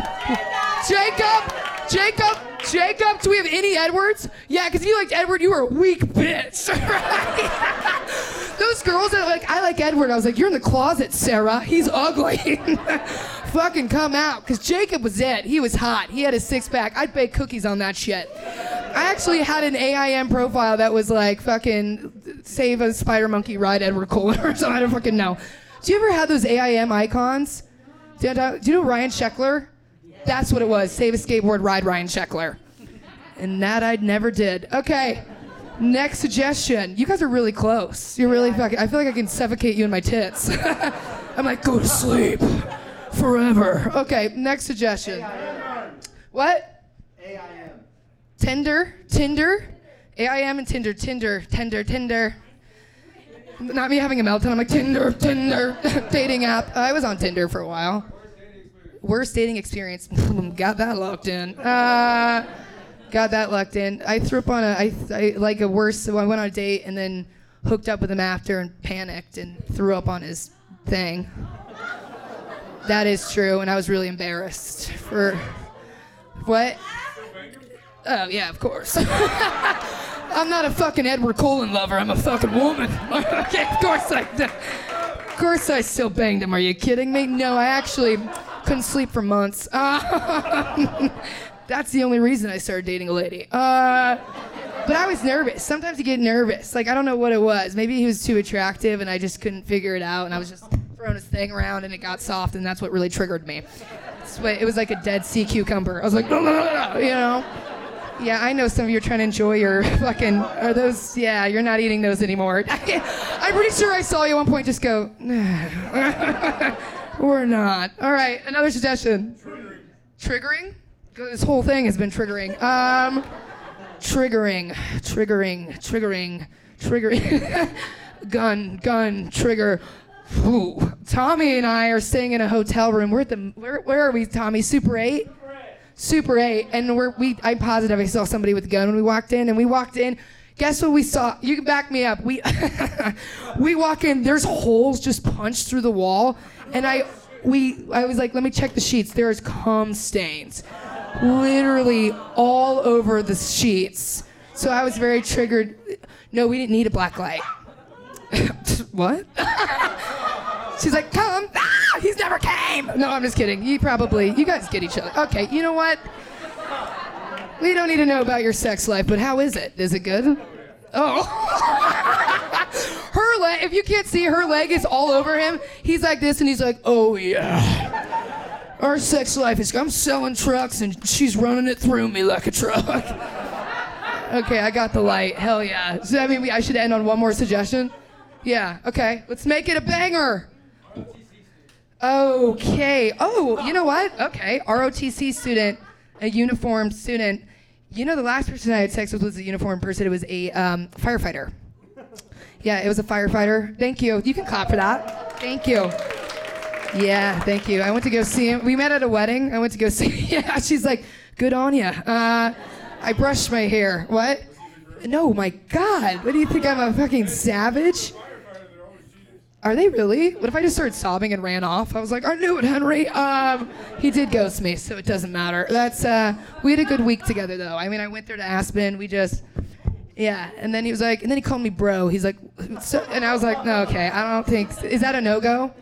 Jacob? Jacob? Jacob? Do we have any Edwards? Yeah, because if you liked Edward, you were a weak bitch. <laughs> Those girls are like, I like Edward. I was like, you're in the closet, Sarah. He's ugly. <laughs> Fucking come out. Because Jacob was it. He was hot. He had a six pack. I'd bake cookies on that shit. I actually had an AIM profile that was like fucking save a spider monkey ride Edward Cullen <laughs> or something. I don't fucking know. Do you ever have those AIM icons? Do you, uh, do you know Ryan Sheckler? That's what it was. Save a skateboard ride Ryan Sheckler. And that I never did. Okay. Next suggestion. You guys are really close. You're really fucking. I feel like I can suffocate you in my tits. <laughs> I'm like, go to sleep forever. Okay. Next suggestion. What? AIM. Tinder, Tinder, AIM and Tinder, Tinder, Tinder, Tinder. Not me having a meltdown. I'm like Tinder, Tinder, <laughs> dating app. I was on Tinder for a while. Worst dating experience. <laughs> got that locked in. Uh, got that locked in. I threw up on a, I, I like a worse. So I went on a date and then hooked up with him after and panicked and threw up on his thing. That is true, and I was really embarrassed for what? Oh yeah, of course. <laughs> I'm not a fucking Edward Cullen lover. I'm a fucking woman. <laughs> okay, of course I. <laughs> Of course I still banged him. Are you kidding me? No, I actually couldn't sleep for months. Uh, that's the only reason I started dating a lady. Uh, but I was nervous. Sometimes you get nervous. Like I don't know what it was. Maybe he was too attractive, and I just couldn't figure it out. And I was just throwing his thing around, and it got soft, and that's what really triggered me. It was like a dead sea cucumber. I was like, you know. Yeah, I know some of you are trying to enjoy your fucking. Are those? Yeah, you're not eating those anymore. <laughs> I'm pretty sure I saw you at one point just go. <laughs> We're not. All right, another suggestion. Triggering. This whole thing has been triggering. Um, triggering, triggering, triggering, triggering. <laughs> gun, gun, trigger. Ooh. Tommy and I are staying in a hotel room. We're at the. Where, where are we, Tommy? Super 8? Super 8, and we're we. I'm positive I saw somebody with a gun when we walked in, and we walked in. Guess what we saw? You can back me up. We <laughs> we walk in. There's holes just punched through the wall, and I we I was like, let me check the sheets. There's cum stains, literally all over the sheets. So I was very triggered. No, we didn't need a black light. <laughs> what? <laughs> She's like, come. He's never came. No, I'm just kidding. You probably, you guys get each other. Okay, you know what? We don't need to know about your sex life, but how is it? Is it good? Oh. <laughs> her leg, if you can't see, her leg is all over him. He's like this, and he's like, oh yeah. Our sex life is, I'm selling trucks, and she's running it through me like a truck. <laughs> Okay, I got the light. Hell yeah. Does that mean we, I should end on one more suggestion? Yeah, okay. Let's make it a banger. Okay. Oh, you know what? Okay. ROTC student, a uniformed student. You know, the last person I had sex with was a uniformed person. It was a um, firefighter. Yeah, it was a firefighter. Thank you. You can clap for that. Thank you. Yeah, thank you. I went to go see him. We met at a wedding. I went to go <laughs> see. Yeah, she's like, "Good on ya." Uh, I brushed my hair. What? No, my God. What do you think? I'm a fucking savage? Are they really? What if I just started sobbing and ran off? I was like, I knew it, Henry. Um, he did ghost me, so it doesn't matter. That's uh, we had a good week together, though. I mean, I went there to Aspen. We just, yeah. And then he was like, and then he called me bro. He's like, so, and I was like, no, okay. I don't think. Is that a no go?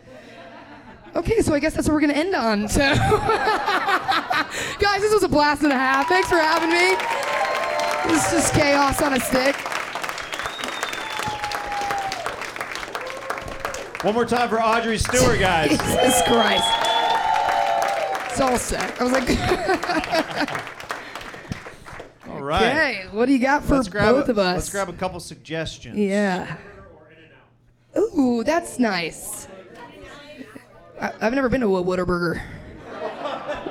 Okay, so I guess that's what we're gonna end on. So, <laughs> guys, this was a blast and a half. Thanks for having me. This is chaos on a stick. One more time for Audrey Stewart, guys. <laughs> Jesus Christ. It's all set. I was like, <laughs> All right. hey, what do you got for both a, of us? Let's grab a couple suggestions. Yeah. Ooh, that's nice. I, I've never been to a Whataburger.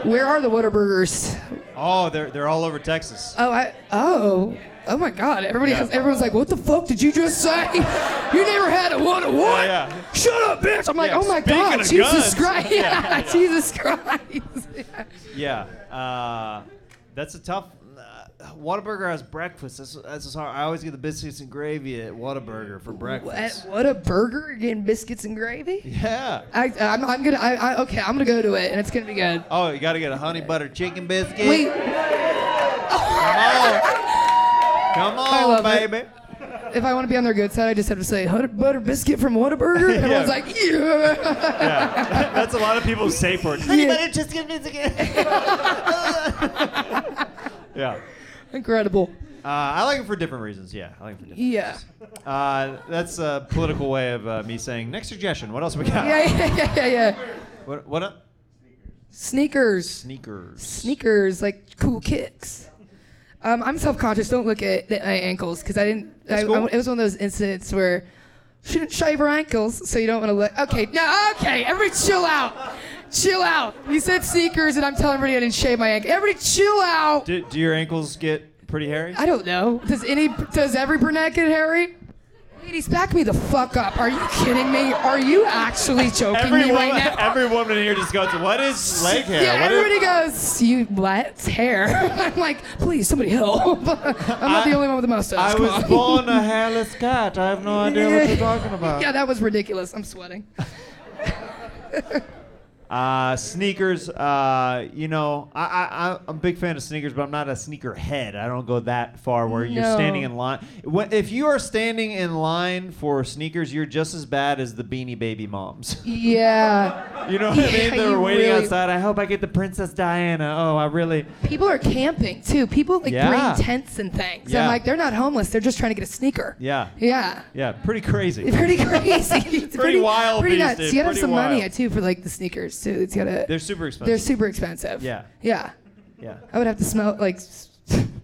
Where are the Whataburgers? Oh, they're they're all over Texas. Oh, I. Oh. Oh my God! Everybody has. Everyone's like, "What the fuck did you just say? You never had a what? A what? Yeah, yeah. Shut up, bitch!" I'm like, Yeah, "Oh my God, Jesus guns." Christ! Yeah, <laughs> Jesus Christ!" Yeah. Yeah. Uh, that's a tough. Whataburger has breakfast. That's, that's. I always get the biscuits and gravy at Whataburger for breakfast. what a burger! Getting biscuits and gravy. Yeah. I, I'm, I'm gonna. I, I, okay, I'm gonna go to it, and it's gonna be good. Oh, you got to get a honey butter chicken biscuit. Wait. Come on. Come <laughs> on, love it. baby. If I want to be on their good side, I just have to say honey butter biscuit from Whataburger. <laughs> And everyone's Yeah. like, yeah. Yeah. <laughs> That's a lot of people's safe word. Honey Yeah. butter chicken biscuit. yeah. Incredible. Uh, I like it for different reasons. Yeah, I like it for different. Reasons. Yeah. Uh, that's a political way of uh, me saying next suggestion. What else we got? Yeah, yeah, yeah, yeah, yeah. What? What? Up? Sneakers. Sneakers. Sneakers, like cool kicks. Um, I'm self-conscious. Don't look at my ankles because I didn't. I, cool. I- it was one of those incidents where shouldn't shave her ankles, so you don't want to look. Okay, no, okay, everybody chill out. Chill out. You said sneakers, and I'm telling everybody I didn't shave my ankle. Everybody chill out. Do, do your ankles get pretty hairy? I don't know. Does any does every brunette get hairy? Ladies, back me the fuck up. Are you kidding me? Are you actually <laughs> joking Every me woman, right now? every woman here just goes, "What is leg hair? yeah, What is-" everybody goes, you what? Hair. <laughs> I'm like, please, somebody help. <laughs> I'm not the only one with a mustache. I Come was on. born a hairless cat. I have no idea what you're talking about. Yeah, that was ridiculous. I'm sweating. Uh, sneakers. Uh, you know, I, I I- I'm a big fan of sneakers, but I'm not a sneaker head. I don't go that far where you're No. standing in line. When, if you are standing in line for sneakers, you're just as bad as the Beanie Baby moms. <laughs> Yeah. You know what I <laughs> Yeah, mean? They're you waiting really- outside. I hope I get the Princess Diana. Oh, I really. People are camping too. People like Yeah. bring tents and things. Yeah. I'm like, they're not homeless. They're just trying to get a sneaker. Yeah. Yeah. Yeah. Pretty crazy. <laughs> Pretty crazy. It's Pretty wild Pretty nuts. dude. You gotta have Pretty some money wild. too for like the sneakers too. It's gotta. They're super expensive. They're super expensive. Yeah. Yeah. Yeah. I would have to smell like s-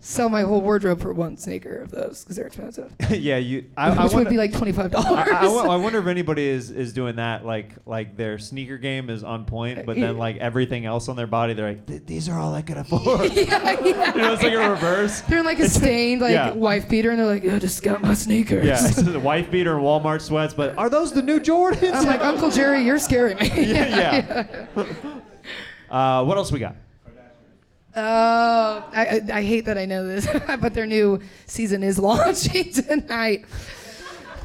sell my whole wardrobe for one sneaker of those because they're expensive. <laughs> yeah. You. I, Which I would be like twenty five dollars. I, I I wonder if anybody is, is doing that. Like like their sneaker game is on point, but then like everything else on their body, they're like, these are all I can <laughs> afford. yeah, yeah. <laughs> you know, it's like a reverse. They're in like a stained like Yeah. wife beater, and they're like, "I just got my sneakers." Yeah, it's the wife beater and Walmart sweats, but are those the new Jordans? I'm like, Uncle Jerry, you're scaring me. yeah. yeah. uh, what else we got? Oh, I, I, I hate that I know this, <laughs> but their new season is <laughs> launching tonight.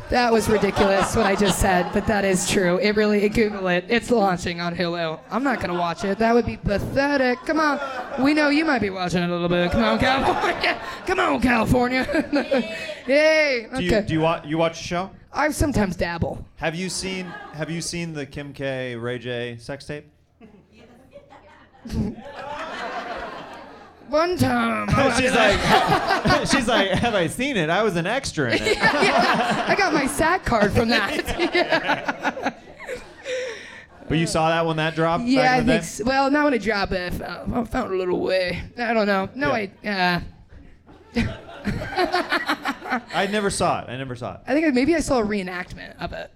That was ridiculous what I just said, but that is true. It really, Google it. It's launching on Hulu. I'm not gonna watch it. That would be pathetic. Come on, we know you might be watching it a little bit. Come on, California. <laughs> Come on, California. Yay. Do you Okay. do you watch you watch the show? I sometimes dabble. Have you seen Have you seen the Kim K Ray J sex tape? One time. <laughs> She's like, <laughs> she's like, have I seen it? I was an extra in it. <laughs> Yeah, I got my SAG card from that. But you saw that when that dropped? Yeah, back I in the think. So. Well, not when it dropped, but I found, I found a little way. I don't know. No, Yeah. I. Uh, I never saw it. I never saw it. I think maybe I saw a reenactment of it.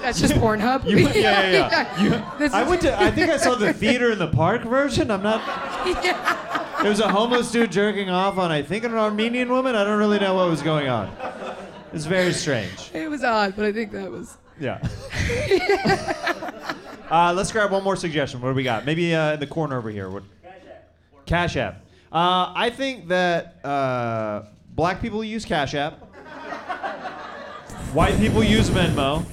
That's just Pornhub. You, <laughs> yeah, yeah, yeah. You- I went to. I think I saw the <laughs> theater in the park version. I'm not. Yeah. There was a homeless dude jerking off on, I think, an Armenian woman. I don't really know what was going on. It's very strange. It was odd, but I think that was. Yeah. <laughs> uh, let's grab one more suggestion. What do we got? Maybe uh, in the corner over here. What? Cash App. Uh, I think that uh, black people use Cash App. White people use Venmo.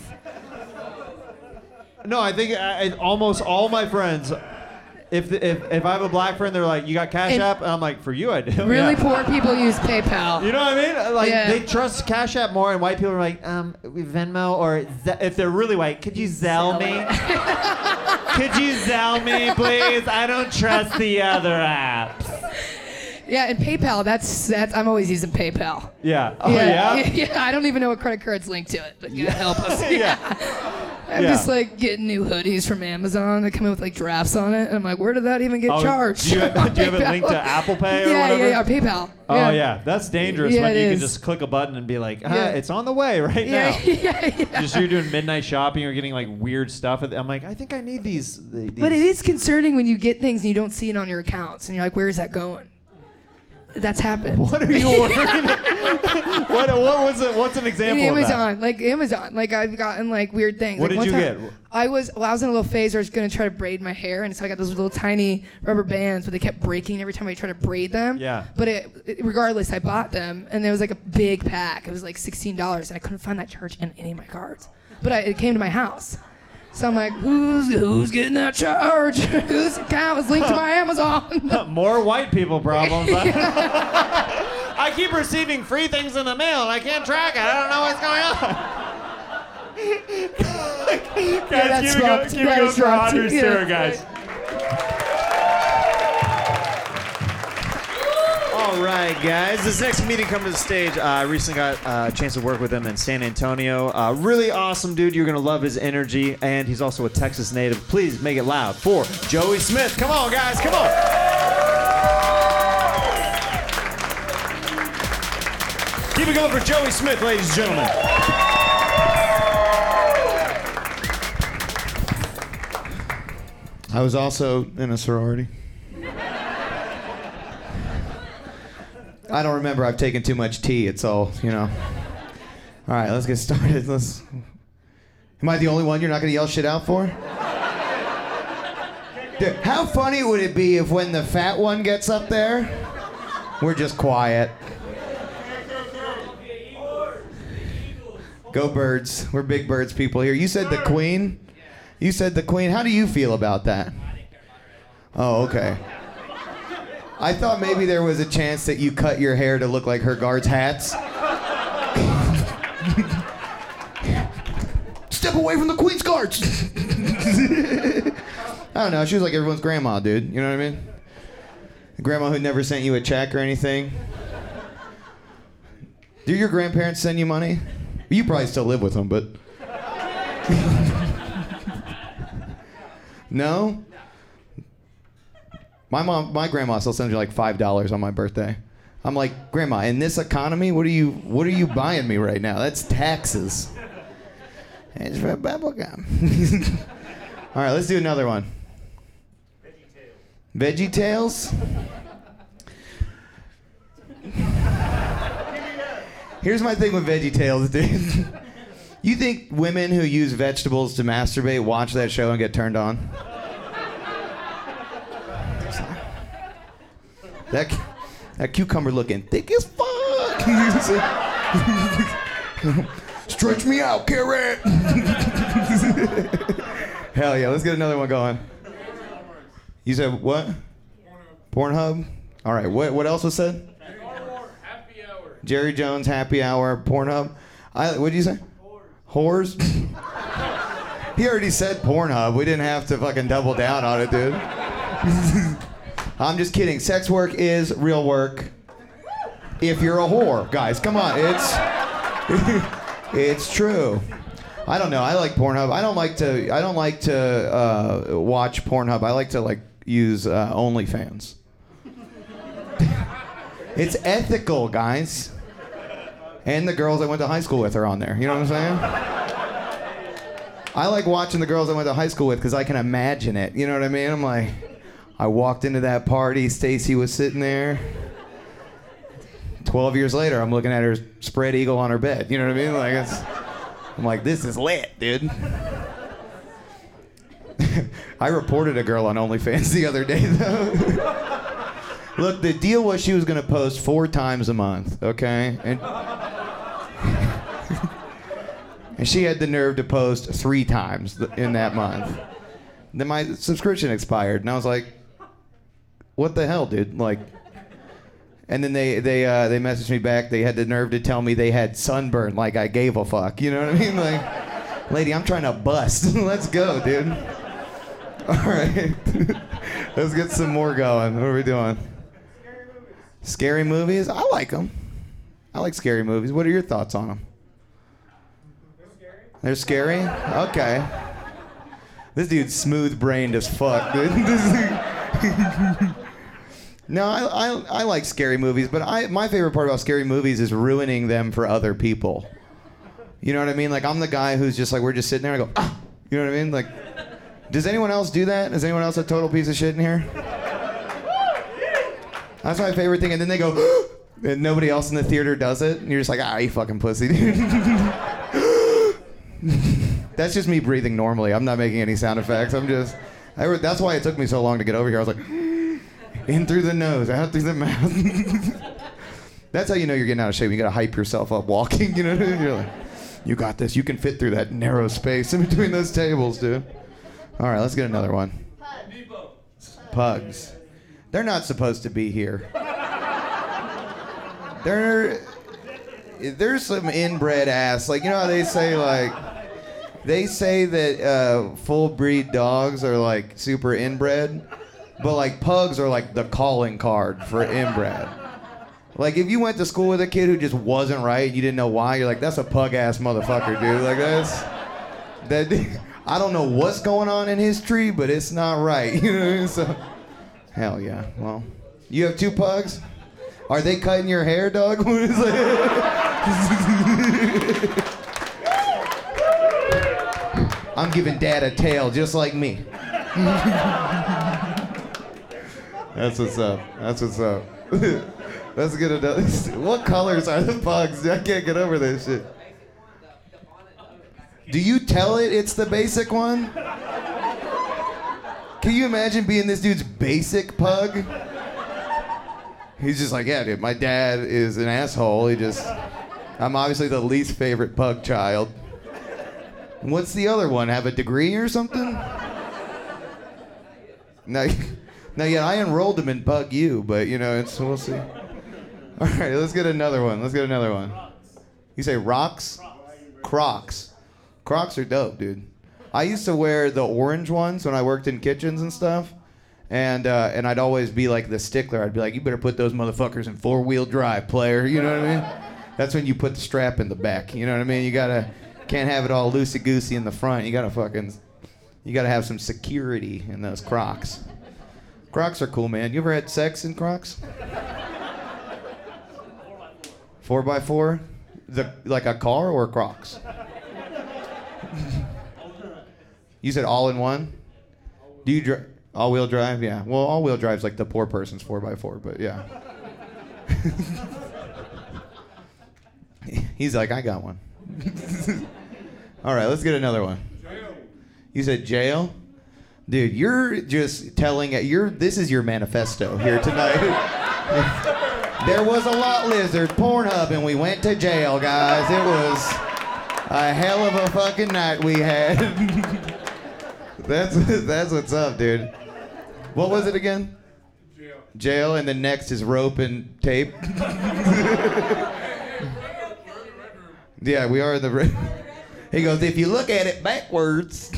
No, I think I, I- almost all my friends. If, if, if I have a black friend, they're like, "You got Cash And- App," and I'm like, "For you, I do." Really yeah. poor people use PayPal. You know what I mean? Like Yeah. they trust Cash App more, and white people are like, um, Venmo or Ze- if they're really white, could you Zelle me? <laughs> could you Zelle me, please? I don't trust the other apps. Yeah, and PayPal. That's that's. I'm always using PayPal. Yeah. Oh yeah. <laughs> yeah. I don't even know what credit card's linked to it, but God help us. <laughs> Yeah. yeah. I'm Yeah. just like getting new hoodies from Amazon that come in with like drafts on it, and I'm like, where did that even get Oh, charged? do you have- do you have it <laughs> linked to Apple Pay or yeah, whatever? Yeah, yeah, PayPal. Oh yeah, that's dangerous Yeah, when you can just click a button and be like, ah, Yeah. it's on the way right Yeah, now. yeah, yeah. Just you're doing midnight shopping or getting like weird stuff. I'm like, I think I need these. these. But it is concerning when you get things and you don't see it on your accounts, and you're like, where is that going? That's happened. What are you <laughs> ordering? what, what was it? What's an example of that? Amazon, like Amazon, like I've gotten like weird things. What like, did one you time- get? I was well, I was in a little phase where I was gonna try to braid my hair, and so I got those little tiny rubber bands, but they kept breaking every time I tried to braid them. Yeah. But it, it- regardless, I bought them, and there was like a big pack. It was like sixteen dollars, and I couldn't find that charge in any of my cards. But I, it came to my house. So I'm like, who's who's getting that charge? <laughs> Whose account is linked to my <laughs> Amazon? <laughs> More white people problems. I keep receiving free things in the mail and I can't track it. I don't know what's going on. guys, that's keep it going, keep it going for fucked. Audrey Yeah. Stewart, guys. All right, guys. This next comedian coming to the stage. Uh, I recently got uh, a chance to work with him in San Antonio. Uh, really awesome dude. You're gonna love his energy, and he's also a Texas native. Please make it loud for Joey Smith. Come on, guys. Come on. Keep it going for Joey Smith, ladies and gentlemen. I was also in a sorority. I don't remember. I've taken too much tea. It's all, you know. All right, let's get started. Let's. Am I the only one you're not going to yell shit out for? Dude, how funny would it be if when the fat one gets up there, we're just quiet? Go birds. We're big birds people here. You said the queen? You said the queen. How do you feel about that? Oh, okay. I thought maybe there was a chance that you cut your hair to look like her guards' hats. Step away from the queen's guards. I don't know. She was like everyone's grandma, dude. You know what I mean? grandma who never sent you a check or anything. Do your grandparents send you money? You probably still live with them, but. <laughs> no? My mom, my grandma still sends me like five dollars on my birthday. I'm like, Grandma, in this economy, what are you, what are you buying me right now? That's taxes. It's for bubble gum. <laughs> All right, let's do another one. Veggie Tales. Here's my thing with Veggie Tales, dude. <laughs> You think women who use vegetables to masturbate watch that show and get turned on? That that cucumber looking thick as fuck. <laughs> Stretch me out, carrot. <laughs> Hell yeah, let's get another one going. You said what? Pornhub. All right. What what else was said? Jerry Jones Happy Hour Pornhub. I what did you say? Whores. <laughs> he already said Pornhub. We didn't have to fucking double down on it, dude. I'm just kidding. Sex work is real work. If you're a whore, guys, come on. It's <laughs> it's true. I don't know. I like Pornhub. I don't like to. I don't like to uh, watch Pornhub. I like to like use uh, OnlyFans. <laughs> it's ethical, guys. And the girls I went to high school with are on there. You know what I'm saying? I like watching the girls I went to high school with because I can imagine it. You know what I mean? I'm like, I walked into that party. Stacy was sitting there. 12 years later, I'm looking at her spread eagle on her bed. You know what I mean? Like, it's, I'm like, this is lit, dude. <laughs> I reported a girl on OnlyFans the other day, though. <laughs> Look, the deal was she was going to post four times a month, okay? And, <laughs> and she had the nerve to post three times in that month. Then my subscription expired, and I was like, what the hell, dude? Like, and then they they uh, they messaged me back. They had the nerve to tell me they had sunburn. Like I gave a fuck. You know what I mean? Like, lady, I'm trying to bust. <laughs> Let's go, dude. <laughs> All right, <laughs> let's get some more going. What are we doing? Scary movies. Scary movies. I like them. I like scary movies. What are your thoughts on them? They're scary. They're scary. Okay. This dude's smooth brained as fuck, dude. No, I, I, I like scary movies, but I my favorite part about scary movies is ruining them for other people. You know what I mean? Like I'm the guy who's just like we're just sitting there and I go, ah! you know what I mean? Like, does anyone else do that? Is anyone else a total piece of shit in here? That's my favorite thing. And then they go, and nobody else in the theater does it, and you're just like, ah, you fucking pussy, dude. <laughs> That's just me breathing normally. I'm not making any sound effects. I'm just. I, that's why it took me so long to get over here. I was like, in through the nose, out through the mouth. <laughs> That's how you know you're getting out of shape. You gotta hype yourself up walking. You know, you're like, you got this. You can fit through that narrow space in between those tables, dude. All right, let's get another one. Pugs. They're not supposed to be here. They're there's some inbred ass. Like you know how they say like they say that uh, full breed dogs are like super inbred, but like pugs are like the calling card for inbred. Like if you went to school with a kid who just wasn't right, you didn't know why, you're like, that's a pug ass motherfucker, dude. Like that's that. <laughs> I don't know what's going on in his tree, but it's not right. <laughs> You know what I mean? So, hell yeah. Well, you have two pugs. Are they cutting your hair, dog? <laughs> I'm giving dad a tail just like me. That's what's up. That's what's up. <laughs> Let's get another. <laughs> What colors are the pugs? I can't get over this shit. Do you tell it it's the basic one? Can you imagine being this dude's basic pug? He's just like, yeah, dude, my dad is an asshole. He just. I'm obviously the least favorite pug child. What's the other one? Have a degree or something? Now, <laughs> now, yeah, I enrolled him in Bug U, but you know, it's we'll see. All right, let's get another one. Let's get another one. You say rocks? Crocs. Crocs are dope, dude. I used to wear the orange ones when I worked in kitchens and stuff, and uh, and I'd always be like the stickler. I'd be like, you better put those motherfuckers in four wheel drive, player. You know what I mean? That's when you put the strap in the back. You know what I mean? You gotta can't have it all loosey goosey in the front. You gotta fucking you gotta have some security in those Crocs. Crocs are cool, man. You ever had sex in Crocs? Four by four, the like a car or Crocs? you said all in one. Do you dri- all wheel drive? Yeah. Well, all wheel drive's like the poor person's four by four, but yeah. <laughs> He's like, I got one. <laughs> all right, let's get another one. You said jail? Dude, you're just telling it. You're this is your manifesto here tonight. <laughs> There was a lot lizard, Pornhub, and we went to jail, guys. It was a hell of a fucking night we had. <laughs> that's that's what's up, dude. What was it again? Jail. Jail, and then next is rope and tape. <laughs> yeah, we are the. He goes, if you look at it backwards,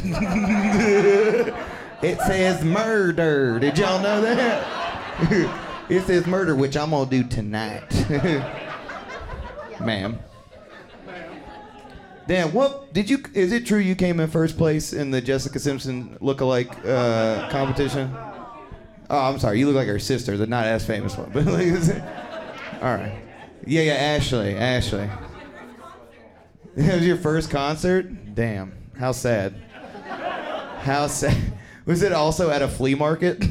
it says murder. Did y'all know that? <laughs> it says murder, which I'm gonna do tonight, <laughs> ma'am. Dan, what did you? Is it true you came in first place in the Jessica Simpson lookalike uh, competition? Oh, I'm sorry. You look like her sister, the not as famous one. But <laughs> like, all right. Yeah, yeah, Ashlee, Ashlee. It was your first concert? Damn. How sad. How sad. Was it also at a flea market? <laughs>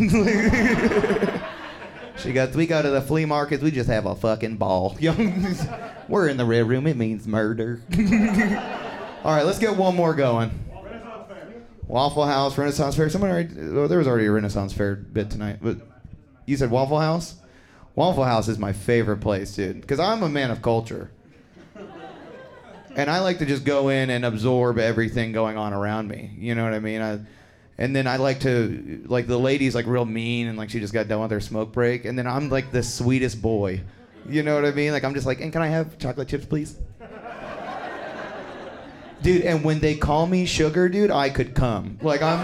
she goes, we go to the flea markets, we just have a fucking ball. <laughs> We're in the red room, it means murder. <laughs> All right, let's get one more going. Waffle House, Renaissance Fair. Someone already, oh, there was already a Renaissance Fair bit tonight, but you said Waffle House? Waffle House is my favorite place, dude, because I'm a man of culture. And I like to just go in and absorb everything going on around me. You know what I mean? I, and then I like to, like, the lady's like real mean and like she just got done with her smoke break. And then I'm like the sweetest boy. You know what I mean? Like, I'm just like, and can I have chocolate chips, please? Dude, and when they call me sugar, dude, I could come. Like I'm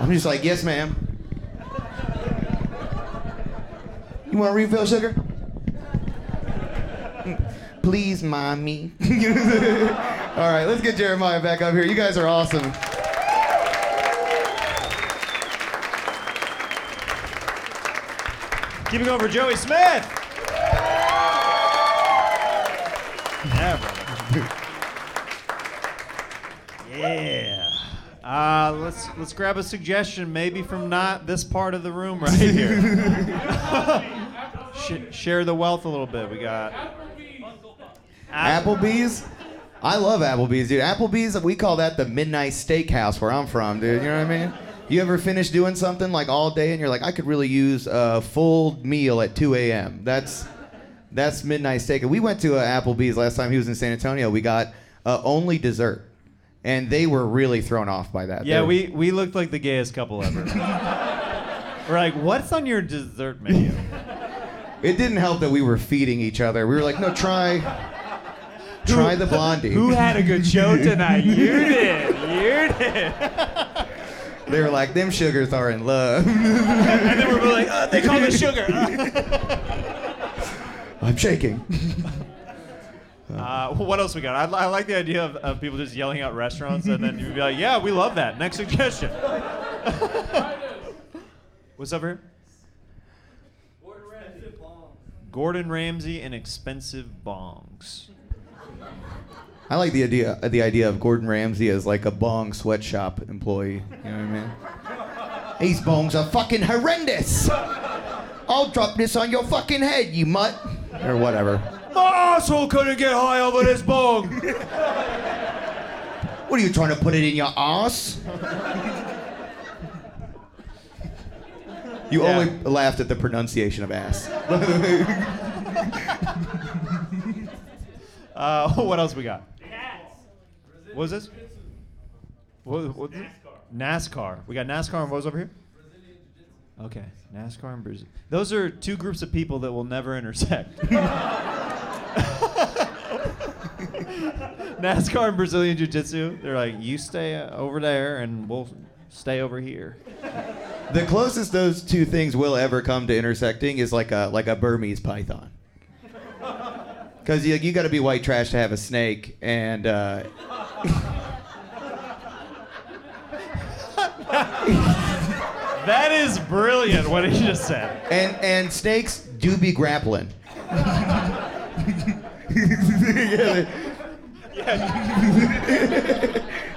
I'm just like, yes, ma'am. You want a refill, sugar? Please, mommy. <laughs> All right, let's get Jeremiah back up here. You guys are awesome. Keep it going for Joey Smith. Yeah, brother. yeah. Uh, let's let's grab a suggestion, maybe from not this part of the room right here. <laughs> Sh- share the wealth a little bit. We got Applebee's. I love Applebee's, dude. Applebee's, we call that the midnight steakhouse where I'm from, dude. You know what I mean? You ever finish doing something like all day and you're like, I could really use a full meal at 2 a.m. That's that's midnight steak. And we went to uh, Applebee's last time he was in San Antonio. We got uh, only dessert, and they were really thrown off by that. yeah. They- We we looked like the gayest couple ever. <laughs> We're like, what's on your dessert menu? It didn't help that we were feeding each other. We were like, no, try, try the blondie. Who had a good show tonight? You <laughs> did. You did. <laughs> They were like, them sugars are in love. <laughs> And then we were like, oh, they call me sugar. <laughs> <laughs> I'm shaking. Uh, what else we got? I, I like the idea of, of people just yelling out restaurants, and then you'd be like, "Yeah, we love that." Next suggestion. What's up here? Gordon Ramsay and expensive bongs. I like the idea the idea of Gordon Ramsay as like a bong sweatshop employee. You know what I mean? These bongs are fucking horrendous. I'll drop this on your fucking head, you mutt. Or whatever. My asshole couldn't get high over this bong. What are you trying to put it in your ass? You Yeah. only laughed at the pronunciation of ass. <laughs> Uh, <laughs> what else we got? What was this? What, what, NASCAR. We got NASCAR and what was over here? Okay, NASCAR and Brazil. Those are two groups of people that will never intersect. <laughs> NASCAR and Brazilian Jiu Jitsu. They're like, you stay uh, over there and we'll stay over here. The closest those two things will ever come to intersecting is like a like a Burmese python. Because you, you got to be white trash to have a snake, and uh, <laughs> That is brilliant what he just said. and and snakes do be grappling. <laughs>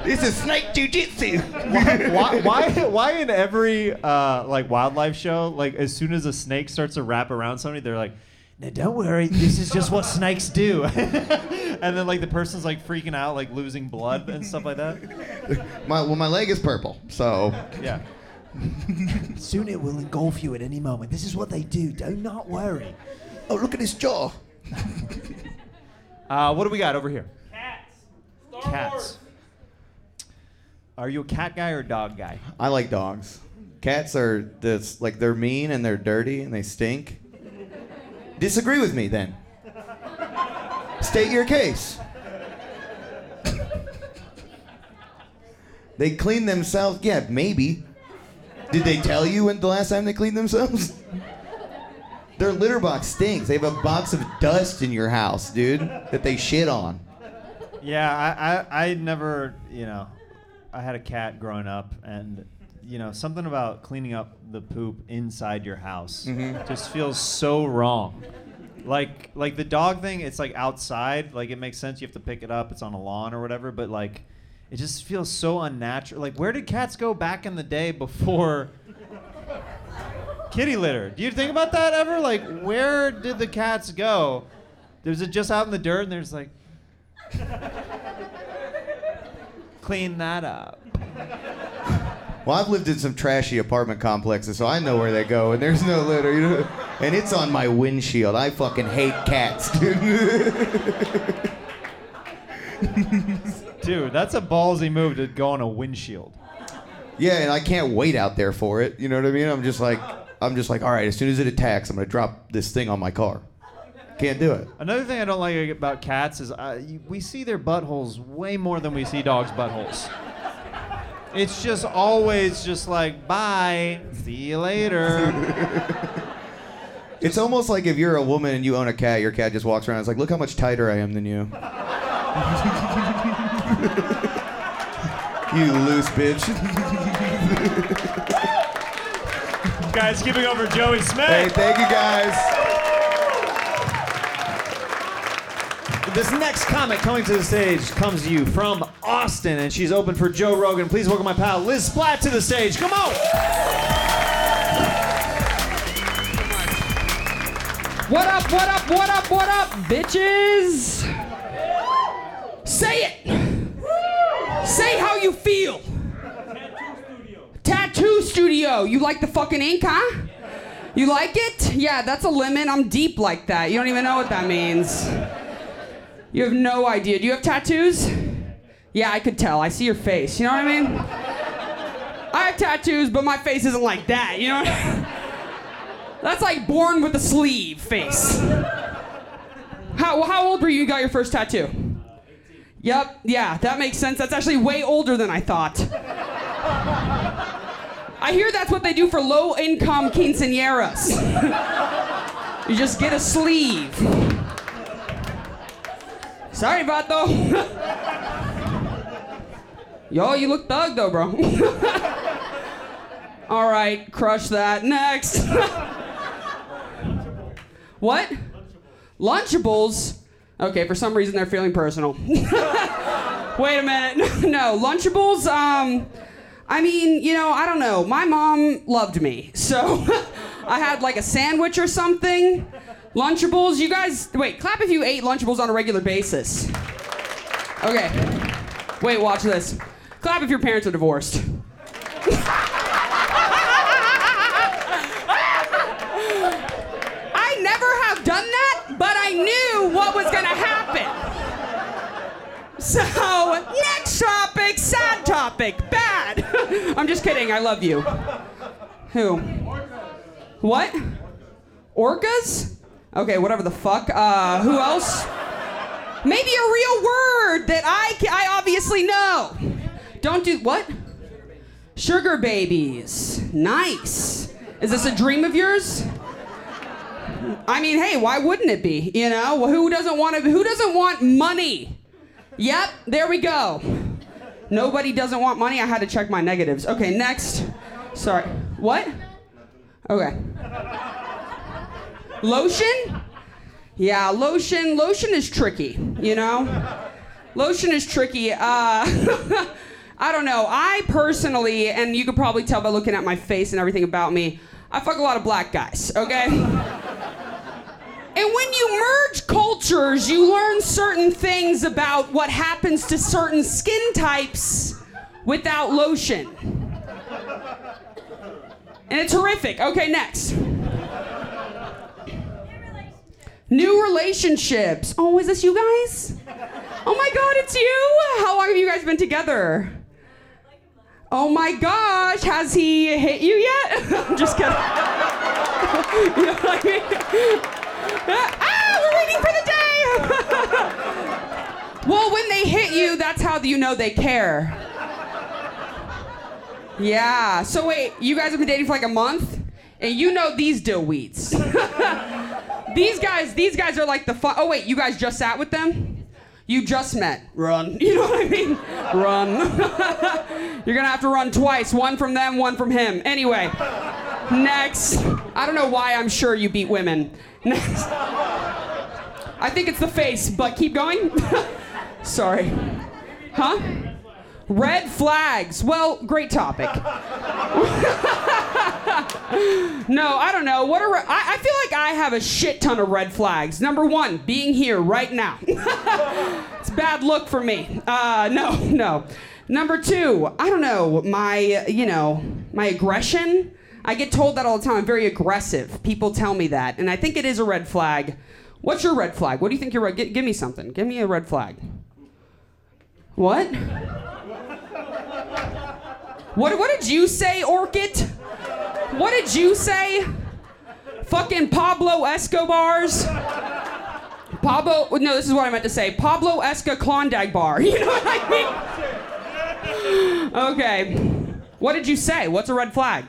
this is snake jujitsu. why, why, why in every uh, like wildlife show, like as soon as a snake starts to wrap around somebody, they're like, "No, don't worry, this is just what <laughs> snakes do." <laughs> and then like the person's like freaking out, like losing blood and stuff like that. My well, my leg is purple, so Yeah. <laughs> Soon it will engulf you at any moment. This is what they do. Do not worry. Oh, look at his jaw. Uh, what do we got over here? Cats. Star Cats. Are you a cat guy or a dog guy? I like dogs. Cats are this like they're mean and they're dirty and they stink. Disagree with me then. State your case. they clean themselves. Yeah, maybe. Did they tell you when the last time they cleaned themselves? Their litter box stinks. They have a box of dust in your house, dude, that they shit on. Yeah, I, I, I never, you know, I had a cat growing up, and you know, mm-hmm. something about cleaning up the poop inside your house mm-hmm. just feels so wrong. Like, like the dog thing, it's like outside. Like it makes sense. You have to pick it up. It's on a lawn or whatever. But like, it just feels so unnatural. Like, where did cats go back in the day before? Kitty litter. Do you think about that ever? Like, where did the cats go? Was it just out in the dirt and there's like, <laughs> clean that up? Well, I've lived in some trashy apartment complexes, so I know where they go, and there's no litter, you know. And it's on my windshield. I fucking hate cats, <laughs> dude. Dude, that's a ballsy move to go on a windshield. yeah, and I can't wait out there for it. You know what I mean? I'm just like, I'm just like, all right. As soon as it attacks, I'm gonna drop this thing on my car. Can't do it. Another thing I don't like about cats is uh, you- we see their buttholes way more than we see dogs' buttholes. It's just always just like, bye, see you later. <laughs> It's almost like if you're a woman and you own a cat, your cat just walks around. and is like, look how much tighter I am than you. <laughs> you loose bitch. Guys, keeping over Joey Smith. hey, thank you guys. This next comic coming to the stage comes to you from Austin, and she's open for Joe Rogan. Please welcome my pal Liz Splat to the stage. Come on. What up, what up, what up, what up, bitches? Say it. Say how you feel. Tattoo studio. Tattoo studio. You like the fucking ink, huh? You like it? Yeah, that's a limit. I'm deep like that. You don't even know what that means. You have no idea. Do you have tattoos? Yeah, I could tell. I see your face. You know what I mean? I have tattoos, but my face isn't like that. You know? <laughs> That's like born with a sleeve face. How, how old were you? You got your first tattoo? Yep, yeah, that makes sense. That's actually way older than I thought. I hear that's what they do for low income quinceañeras. <laughs> you just get a sleeve. Sorry, Vato. <laughs> Yo, you look thug though, bro. <laughs> All right, crush that. Next. what? Lunchables? Okay, for some reason they're feeling personal. <laughs> Wait a minute. No, Lunchables, um, I mean, you know, I don't know. My mom loved me, so I had like a sandwich or something. Lunchables, you guys, wait, clap if you ate Lunchables on a regular basis. Okay. Wait, watch this. Clap if your parents are divorced. I never have done that, but I knew what was gonna happen. So, next topic, sad topic, bad. I'm just kidding, I love you. Who? What? Orcas? Okay, whatever the fuck. Uh, who else? Maybe a real word that I, I obviously know. Don't do what? Sugar babies. Nice. Is this a dream of yours? I mean, hey, why wouldn't it be? You know, who doesn't want to? Who doesn't want money? Yep, there we go. Nobody doesn't want money. I had to check my negatives. Okay, next. Sorry. What? Okay. Lotion? Yeah, lotion. Lotion is tricky. You know, lotion is tricky. Uh, <laughs> I don't know. I personally, and you could probably tell by looking at my face and everything about me, I fuck a lot of black guys. Okay. And when you merge cultures, you learn certain things about what happens to certain skin types without lotion. And it's horrific. Okay, next. New relationships. Oh, is this you guys? Oh my god, it's you! How long have you guys been together? Oh my gosh, has he hit you yet? <laughs> I'm just kidding. <laughs> you know what I mean? <laughs> ah, we're waiting for the day! well, when they hit you, that's how you know they care. Yeah. So wait, you guys have been dating for like a month, and you know these dillweeds. These guys, these guys are like the fun. Oh wait, you guys just sat with them. You just met. Run. <laughs> You know what I mean? Run. <laughs> You're gonna have to run twice. One from them, one from him. Anyway, next. I don't know why I'm sure you beat women. <laughs> Next. I think it's the face, but keep going. Sorry. Huh? Red flags. Well, great topic. no, I don't know. What are re- I, I feel like I have a shit ton of red flags. Number one, being here right now. <laughs> it's bad look for me. Uh, no, no. Number two, I don't know. My, you know, my aggression. I get told that all the time. I'm very aggressive. People tell me that, and I think it is a red flag. What's your red flag? What do you think your red? G- give me something. Give me a red flag. What? What, what did you say, Orchid? What did you say? Fucking Pablo Escobar's? Pablo, no, this is what I meant to say. Pablo Esca Klondike Bar. <laughs> You know what I mean? Okay. What did you say? What's a red flag?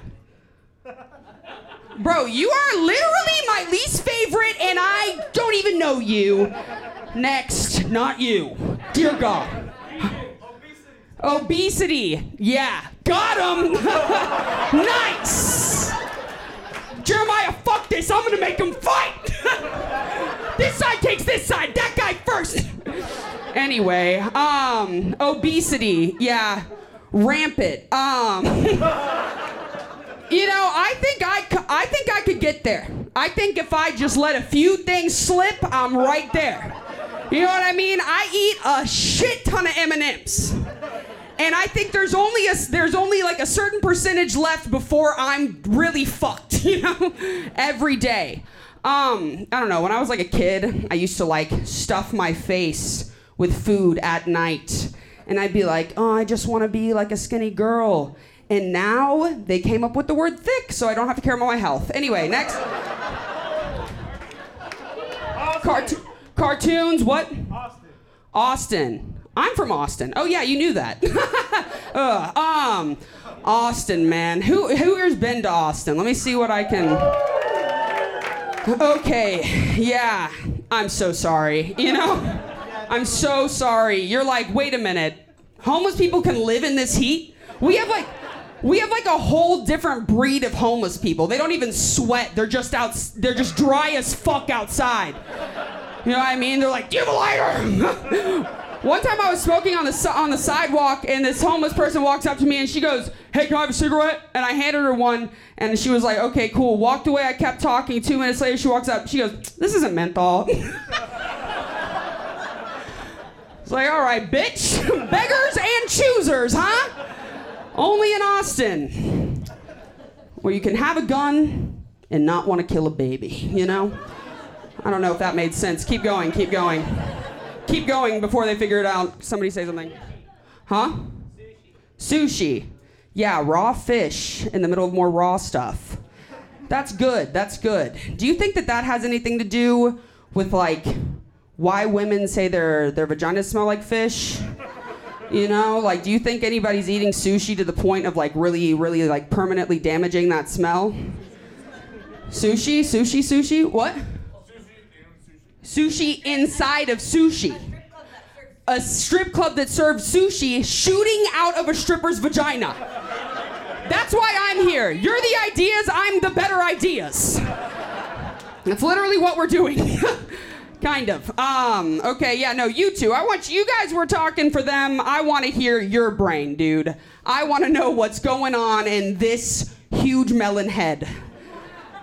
Bro, you are literally my least favorite, and I don't even know you. Next, not you. Dear God. Obesity. Yeah. Got him. <laughs> nice. Jeremiah, fuck this. I'm gonna make him fight. <laughs> this side takes this side. That guy first. Anyway, um, obesity. Yeah. Rampant. Um, <laughs> you know, I think I, I think I could get there. I think if I just let a few things slip, I'm right there. You know what I mean? I eat a shit ton of M&Ms and I think there's only a there's only like a certain percentage left before I'm really fucked, <laughs> you know, every day. Um, I don't know. When I was like a kid, I used to like stuff my face with food at night, and I'd be like, "Oh, I just want to be like a skinny girl." And now they came up with the word thick, so I don't have to care about my health. Anyway, next. Carto- cartoons, what? Austin. Austin. I'm from Austin. Oh yeah, you knew that. <laughs> Um, Austin, man. Who who here's been to Austin? Let me see what I can. Okay, yeah. I'm so sorry. You know, I'm so sorry. You're like, wait a minute. Homeless people can live in this heat. We have like. We have like a whole different breed of homeless people. They don't even sweat. They're just out. They're just dry as fuck outside. You know what I mean? They're like, "Do you a lighter?" <laughs> One time I was smoking on the on the sidewalk, and this homeless person walks up to me and she goes, "Hey, can I have a cigarette?" And I handed her one, and she was like, "Okay, cool." Walked away. I kept talking. Two minutes later, she walks up. She goes, "This isn't menthol." <laughs> it's like, all right, bitch, <laughs> beggars and choosers, huh? Only in Austin, where you can have a gun and not want to kill a baby. You know? I don't know if that made sense. Keep going. Keep going. Keep going before they figure it out. Somebody say something. Huh? Sushi. Yeah, raw fish in the middle of more raw stuff. That's good. That's good. Do you think that that has anything to do with like why women say their their vaginas smell like fish? You know, like do you think anybody's eating sushi to the point of like really really like permanently damaging that smell? Sushi, sushi, sushi. What? Sushi inside of sushi. A strip club that serves sushi shooting out of a stripper's vagina. That's why I'm here. You're the ideas, I'm the better ideas. That's literally what we're doing. <laughs> kind of. Um, okay, yeah, no, you two. I want you, you guys were talking for them. I want to hear your brain, dude. I want to know what's going on in this huge melon head.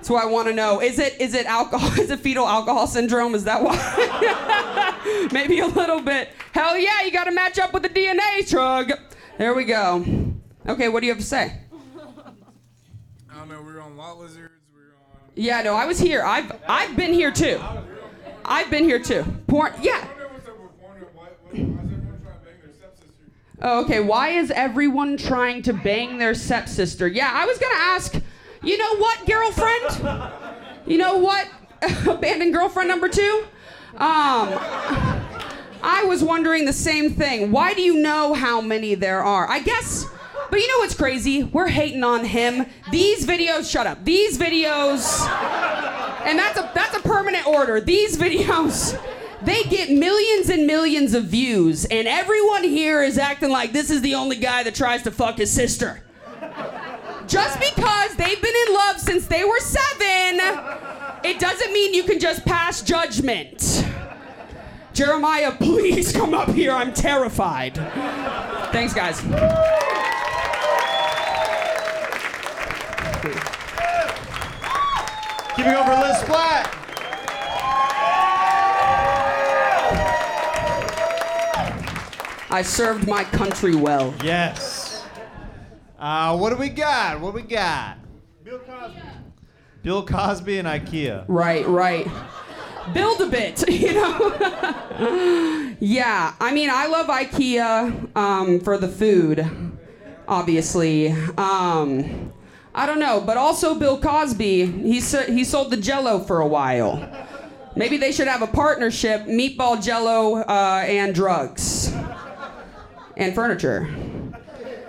That's what I want to know. Is it is it alcohol? <laughs> Is it fetal alcohol syndrome? Is that why? <laughs> Maybe a little bit. Hell yeah, you got to match up with the DNA, Trug. There we go. Okay, what do you have to say? I don't know. We were on lot lizards. We were on. Yeah, no, I was here. I've I've been here too. I've been here too. Porn. Yeah. Oh, okay. Why is everyone trying to bang their stepsister? Yeah, I was gonna ask. You know what, girlfriend? You know what, <laughs> abandoned girlfriend number two? Um, I was wondering the same thing. Why do you know how many there are? I guess. But you know what's crazy? We're hating on him. These videos, shut up. These videos, and that's a that's a permanent order. These videos, they get millions and millions of views, and everyone here is acting like this is the only guy that tries to fuck his sister. Just because they've been in love since they were seven, it doesn't mean you can just pass judgment. Jeremiah, please come up here. I'm terrified. Thanks, guys. Keep it going for Liz Splat. I served my country well. Yes. Uh, what do we got? What do we got? Bill Cosby. Bill Cosby and IKEA. Right, right. Build a bit, <laughs> you know? yeah, I mean, I love IKEA um, for the food, obviously. Um, I don't know, but also Bill Cosby, he, s- he sold the jello for a while. Maybe they should have a partnership meatball jello uh, and drugs and furniture.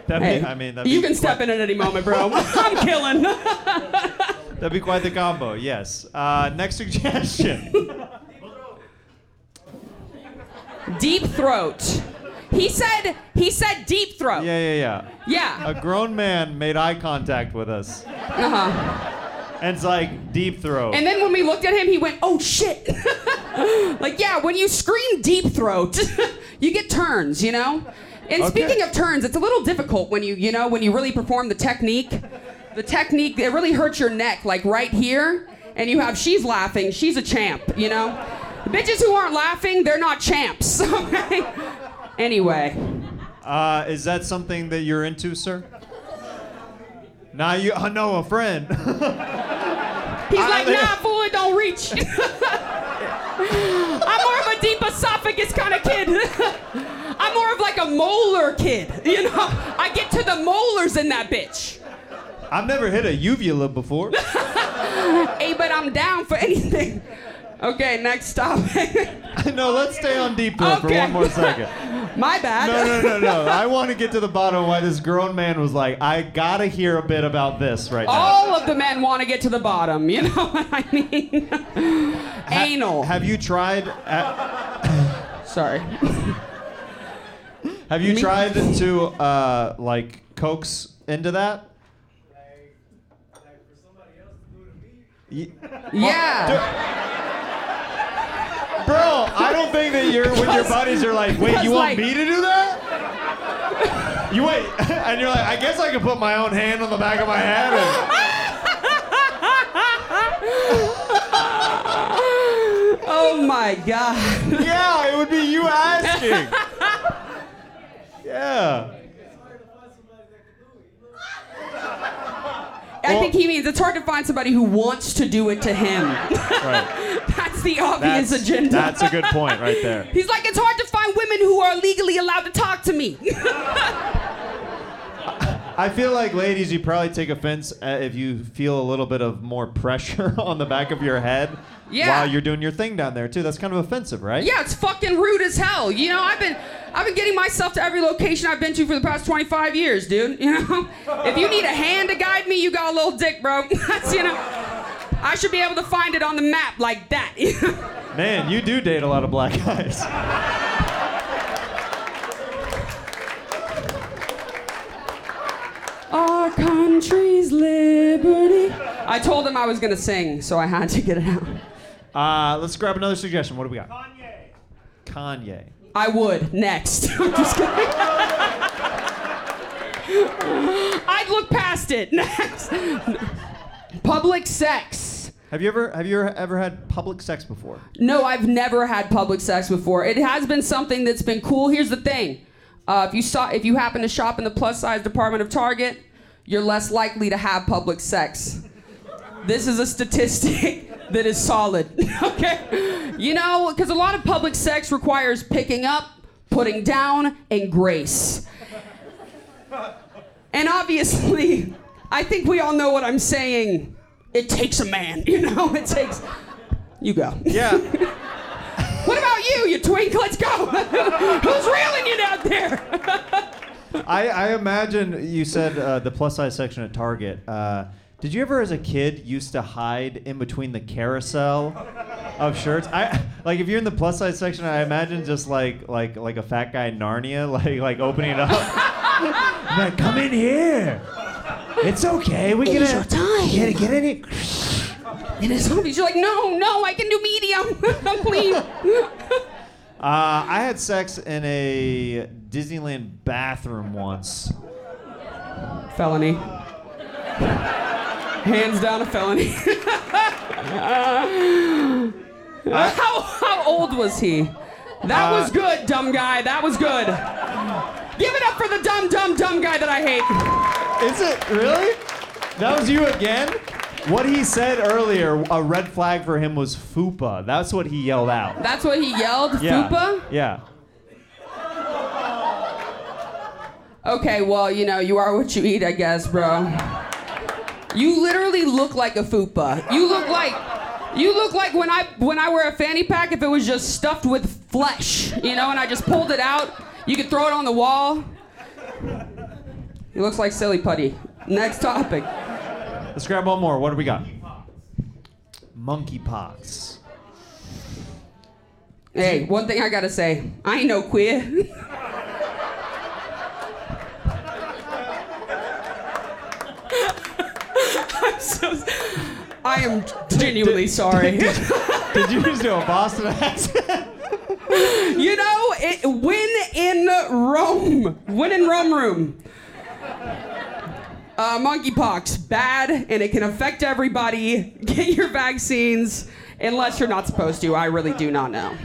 That'd Hey, be, I mean, you be can step in at any moment, bro. <laughs> <laughs> I'm killing. That'd be quite the combo. Yes. Uh, next suggestion. Deep throat. He said he said deep throat. yeah, yeah, yeah. Yeah. A grown man made eye contact with us, Uh-huh. and it's like deep throat. And then when we looked at him, he went, "Oh shit!" <laughs> like, yeah, when you scream deep throat, you get turns, you know. And Okay. speaking of turns, it's a little difficult when you, you know, when you really perform the technique. The technique it really hurts your neck, like right here. And you have she's laughing, she's a champ, you know. The bitches who aren't laughing, they're not champs. <laughs> Okay. Anyway, Uh, is that something that you're into, sir? Now you, I know a friend. <laughs> he's I- like, nah, fool, it don't reach. <laughs> I'm more of a deep esophagus kind of kid. I'm more of like a molar kid. <laughs> You know, I get to the molars in that bitch. I've never hit a uvula before. <laughs> Hey, but I'm down for anything. Okay, next topic. <laughs> no, let's stay on deep throat for one more second. My bad. No, no, no, no. I want to get to the bottom of why this grown man was like, I gotta hear a bit about this right now. All of the men want to get to the bottom. You know what I mean? Anal. Have you tried? At, Sorry. Have you tried to uh, like coax into that? Y- Yeah. Bro, I don't think that you're when your buddies are like, wait, you want like- me to do that? You wait, <laughs> and you're like, I guess I can put my own hand on the back of my head. And, <laughs> Oh my god. yeah, it would be you asking. Yeah. I Well- think he means it's hard to find somebody who wants to do it to him. Right. <laughs> That's the obvious That's, agenda. that's a good point right there. <laughs> He's like, it's hard to find women who are legally allowed to talk to me. <laughs> I feel like, ladies, you probably take offense uh, if you feel a little bit of more <laughs> pressure on the back of your head Yeah. while you're doing your thing down there too. That's kind of offensive, right? yeah, it's fucking rude as hell. You know, I've been I've been getting myself to every location I've been to for the past 25 years, dude. <laughs> You know? If you need a hand to guide me, you got a little dick, bro. <laughs> That's you know. I should be able to find it on the map like that. Man, you do date a lot of black guys. Our country's liberty. I told him I was gonna sing, so I had to get it out. Uh, let's grab another suggestion. What do we got? Kanye. Kanye. I would next. <laughs> I'm just kidding. I'd look past it <laughs> next. Public sex. Have you ever have you ever had public sex before? No, I've never had public sex before. It has been something that's been cool. Here's the thing: uh, if you saw, if you happen to shop in the plus size department of Target, you're less likely to have public sex. This is a statistic <laughs> that is solid, <laughs> okay? You know, because a lot of public sex requires picking up, putting down, and grace. And obviously, I think we all know what I'm saying. It takes a man, <laughs> you know? It takes. You go. Yeah. What about you, you twink? Let's go. <laughs> Who's reeling you out there? <laughs> I, I imagine you said uh, the plus size section at Target. Uh, did you ever, as a kid, used to hide in between the carousel of shirts? I like if you're in the plus size section. I imagine just like like like a fat guy in Narnia, <laughs> like like opening it up. like, come in here. It's okay. We can is your time. get get in here. <laughs> And it's obvious. You're like, no, no, I can do medium. <laughs> Clean. <laughs> Uh, I had sex in a Disneyland bathroom once. Felony. Hands down a felony. Uh, how, how old was he? That was good, dumb guy. That was good. Give it up for the dumb, dumb, dumb guy that I hate. Is it really? That was you again? What he said earlier, a red flag for him was fupa. That's what he yelled out. That's what he yelled, Yeah. fupa? Yeah. Okay, well, you know, you are what you eat, I guess, bro. You literally look like a fupa. You look like you look like when I when I wear a fanny pack if it was just stuffed with flesh, you know, and I just pulled it out. You could throw it on the wall. He looks like silly putty. Next topic. Let's grab one more. What do we got? Monkeypox. Hey, one thing I gotta say, I ain't no queer. <laughs> I'm so. I am genuinely sorry. Did you just do a Boston accent? <laughs> You know, it, when in Rome, when in Rome room. Uh, monkeypox, bad, and it can affect everybody. <laughs> Get your vaccines, unless you're not supposed to. I really do not know.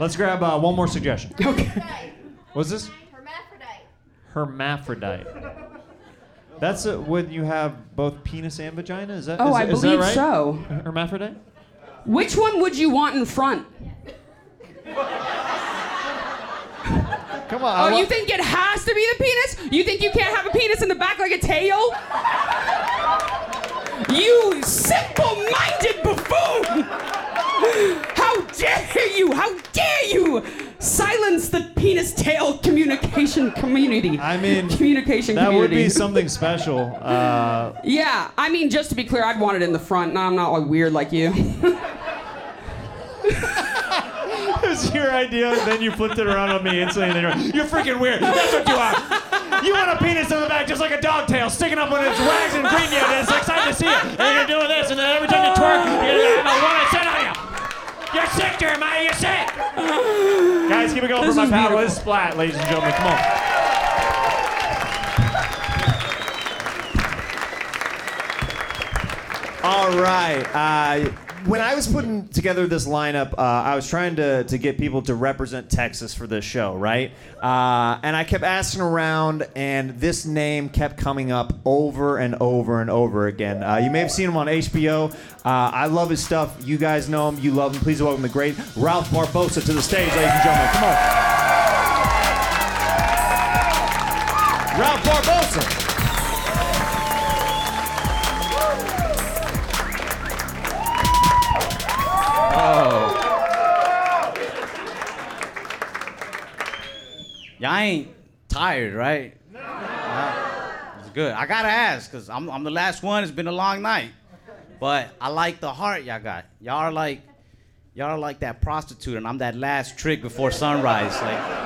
Let's grab uh, one more suggestion. Okay. What's this? Hermaphrodite. Hermaphrodite. That's uh, when you have both penis and vagina. Is that? Oh, is, I is that believe right? so. Hermaphrodite. Which one would you want in front? <laughs> Come on. Oh, you think it has to be the penis? You think you can't have a penis in the back like a tail? You simple-minded buffoon! How dare you? How dare you silence the penis tail communication community? I mean, communication that would be something special. Uh, <laughs> Yeah, I mean, just to be clear, I'd want it in the front. No, I'm not like weird like you. <laughs> it was your idea, and then you flipped it around on me instantly. And then you're, you're freaking weird. That's what you are. You want a penis in the back, just like a dog tail, sticking up when it's wags and green you, and it's exciting to see it. And you're doing this, and then every time you twerk, you're gonna have a sit on you. You're sick, Jeremiah. You're sick. Guys, keep it going This for my is pal. beautiful. Liz Splat, ladies and gentlemen. Come on. All right. Uh, when I was putting together this lineup, uh, I was trying to, to get people to represent Texas for this show, right? Uh, and I kept asking around, and this name kept coming up over and over and over again. Uh, you may have seen him on HBO. Uh, I love his stuff. You guys know him. You love him. Please welcome the great Ralph Barbosa to the stage, ladies and gentlemen. Come on. Ralph Barbosa. Y'all ain't tired, right? No. It's good. I gotta ask, cause I'm, I'm the last one. It's been a long night, but I like the heart y'all got. Y'all are like, y'all are like that prostitute, and I'm that last trick before sunrise. Like,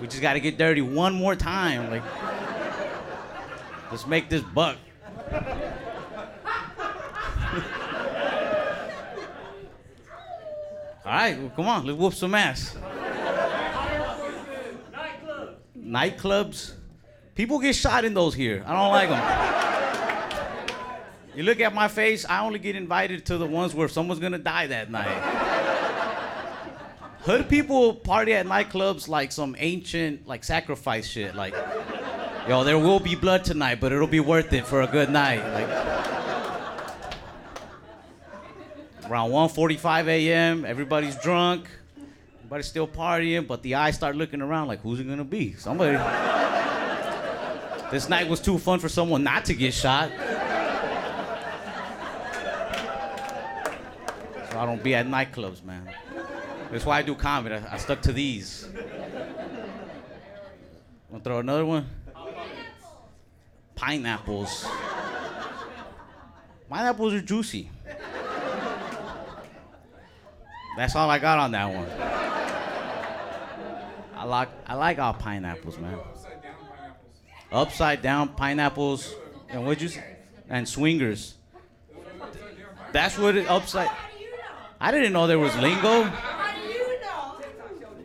we just gotta get dirty one more time. Like, let's make this buck. <laughs> All right, well, come on, let's whoop some ass. Nightclubs. People get shot in those here. I don't like them. You look at my face, I only get invited to the ones where someone's gonna die that night. Hood people party at nightclubs like some ancient, like sacrifice shit. Like, Yo, there will be blood tonight, but it'll be worth it for a good night. Like around 1:45 a.m., everybody's drunk, everybody's still partying, but the eyes start looking around like, who's it gonna be? Somebody. this night was too fun for someone not to get shot. So I don't be at nightclubs, man. That's why I do comedy. I, I stuck to these. Wanna throw another one? Pineapples. Pineapples are juicy. That's all I got on that one. I like I like all pineapples, man. Upside down pineapples, and what'd you say? And swingers. That's what it upside. I didn't know there was lingo.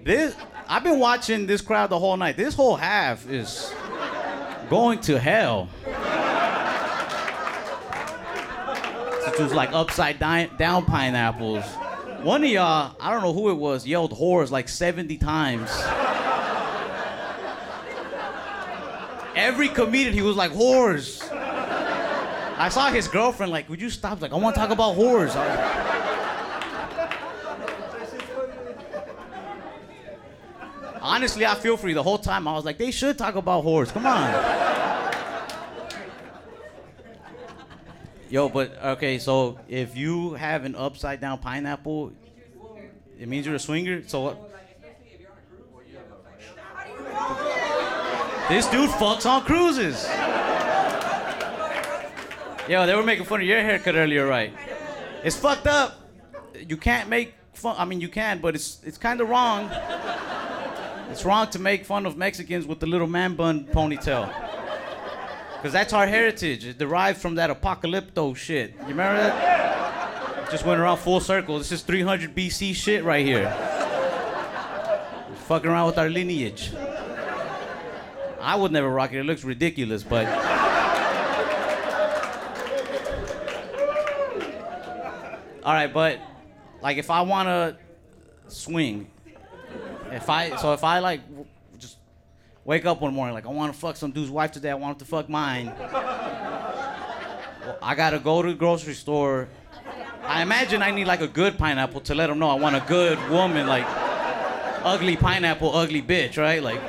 This I've been watching this crowd the whole night. This whole half is going to hell. It was like upside down pineapples. One of y'all, I don't know who it was, yelled whores like 70 times. Every comedian, he was like, whores. I saw his girlfriend, like, would you stop? Like, I want to talk about whores. <laughs> Honestly, I feel for you the whole time. I was like, they should talk about whores. Come on. Yo, but okay, so if you have an upside down pineapple, it means you're a swinger. So what? This dude fucks on cruises. Yo, they were making fun of your haircut earlier, right? It's fucked up. You can't make fun. I mean, you can, but it's it's kind of wrong. It's wrong to make fun of Mexicans with the little man bun ponytail. Because that's our heritage. It derives from that apocalypto shit. You remember that? Just went around full circle. This is 300 BC shit right here. Fucking around with our lineage. I would never rock it. It looks ridiculous, but. <laughs> All right, but like if I want to swing, if I so if I like wake up one morning like I want to fuck some dude's wife today, I want him to fuck mine. Well, I gotta go to the grocery store. I imagine I need like a good pineapple to let him know I want a good woman, like ugly pineapple, ugly bitch, right? Like,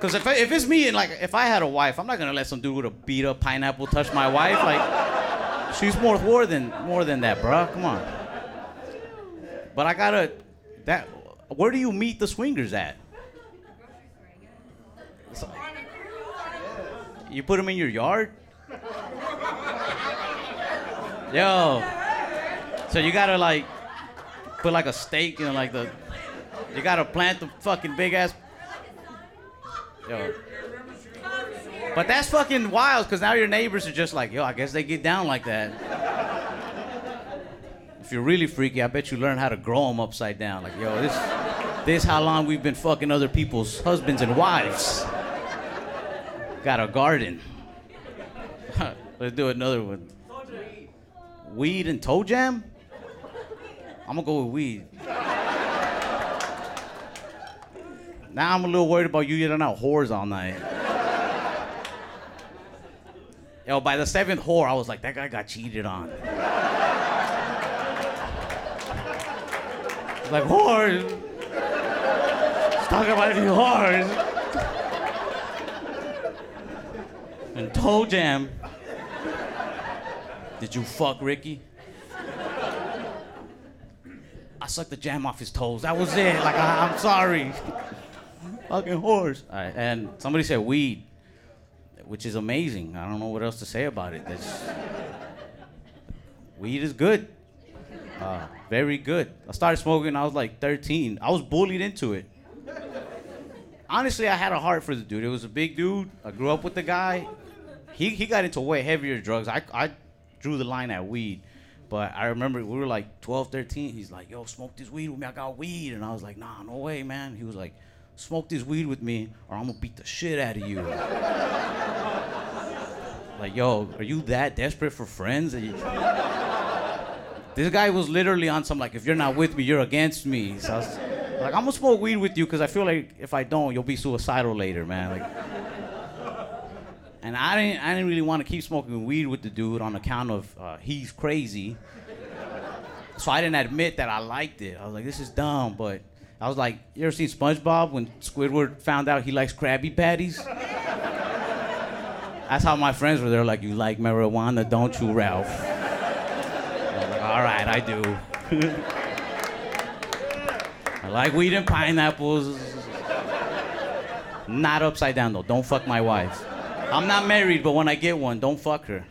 cause if I, if it's me and like if I had a wife, I'm not gonna let some dude with a beat up pineapple touch my wife. Like, she's more more than more than that, bruh. Come on. But I gotta that. Where do you meet the swingers at? You put them in your yard? <laughs> Yo. So you gotta like put like a stake, you know, like the. You gotta plant the fucking big ass. Yo. But that's fucking wild, cause now your neighbors are just like, yo, I guess they get down like that. If you're really freaky, I bet you learn how to grow them upside down. Like, yo, this, this how long we've been fucking other people's husbands and wives. Got a garden. <laughs> Let's do another one. Weed and toe jam? I'm gonna go with weed. Now I'm a little worried about you getting out whores all night. Yo, by the seventh whore, I was like, that guy got cheated on. Like, whores. Let's talk about any whores. And toe jam. Did you fuck Ricky? I sucked the jam off his toes. That was it. Like, I, I'm sorry. <laughs> Fucking horse. And somebody said weed, which is amazing. I don't know what else to say about it. That's, weed is good. Uh, very good. I started smoking I was like 13. I was bullied into it. Honestly, I had a heart for the dude. It was a big dude. I grew up with the guy. He, he got into way heavier drugs. I, I drew the line at weed. But I remember we were like 12, 13. He's like, yo, smoke this weed with me. I got weed. And I was like, nah, no way, man. He was like, smoke this weed with me or I'm going to beat the shit out of you. <laughs> like, yo, are you that desperate for friends? you- <laughs> This guy was literally on some like, if you're not with me, you're against me. So I was, Like I'm gonna smoke weed with you because I feel like if I don't, you'll be suicidal later, man. Like, and I didn't, I didn't really want to keep smoking weed with the dude on account of uh, he's crazy. So I didn't admit that I liked it. I was like, this is dumb, but I was like, you ever seen SpongeBob when Squidward found out he likes Krabby Patties? <laughs> That's how my friends were. They're like, you like marijuana, don't you, Ralph? I was like, All right, I do. <laughs> I like weed and pineapples. Not upside down though. Don't fuck my wife. I'm not married, but when I get one, don't fuck her.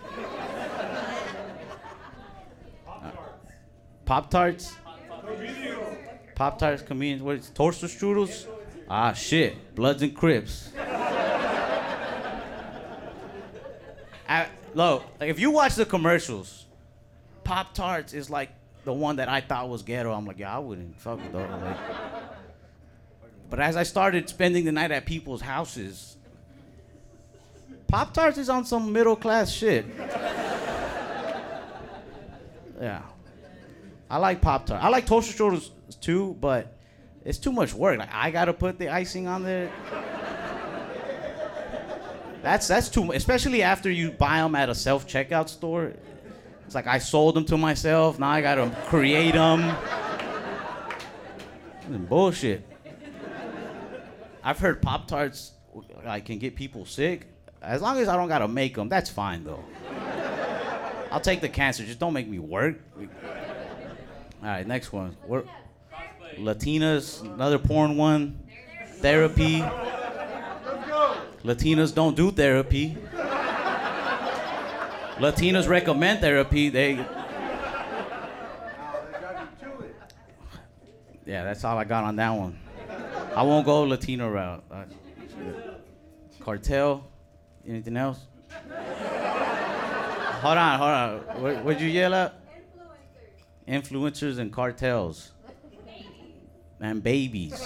Pop tarts. Pop tarts, comedians. What is toaster strudels? Ah shit, Bloods and Crips. I, look, like, if you watch the commercials, Pop Tarts is like the one that I thought was ghetto. I'm like, yeah, I wouldn't fuck with those. Like, but as I started spending the night at people's houses, Pop Tarts is on some middle class shit. yeah. I like Pop Tart. I like toaster strudels too, but it's too much work. Like I gotta put the icing on there. That's that's too much, especially after you buy them at a self checkout store. It's like I sold them to myself. Now I gotta create them. Bullshit. I've heard Pop Tarts like can get people sick. As long as I don't gotta make them, that's fine though. I'll take the cancer. Just don't make me work. All right, next one. We're, Latinas, another porn one. Therapy. Latinas don't do therapy. Latinas recommend therapy. They. Yeah, that's all I got on that one. I won't go Latino route. Uh, cartel. Anything else? hold on, hold on. What, what'd you yell at? Influencers Influencers and cartels. And babies.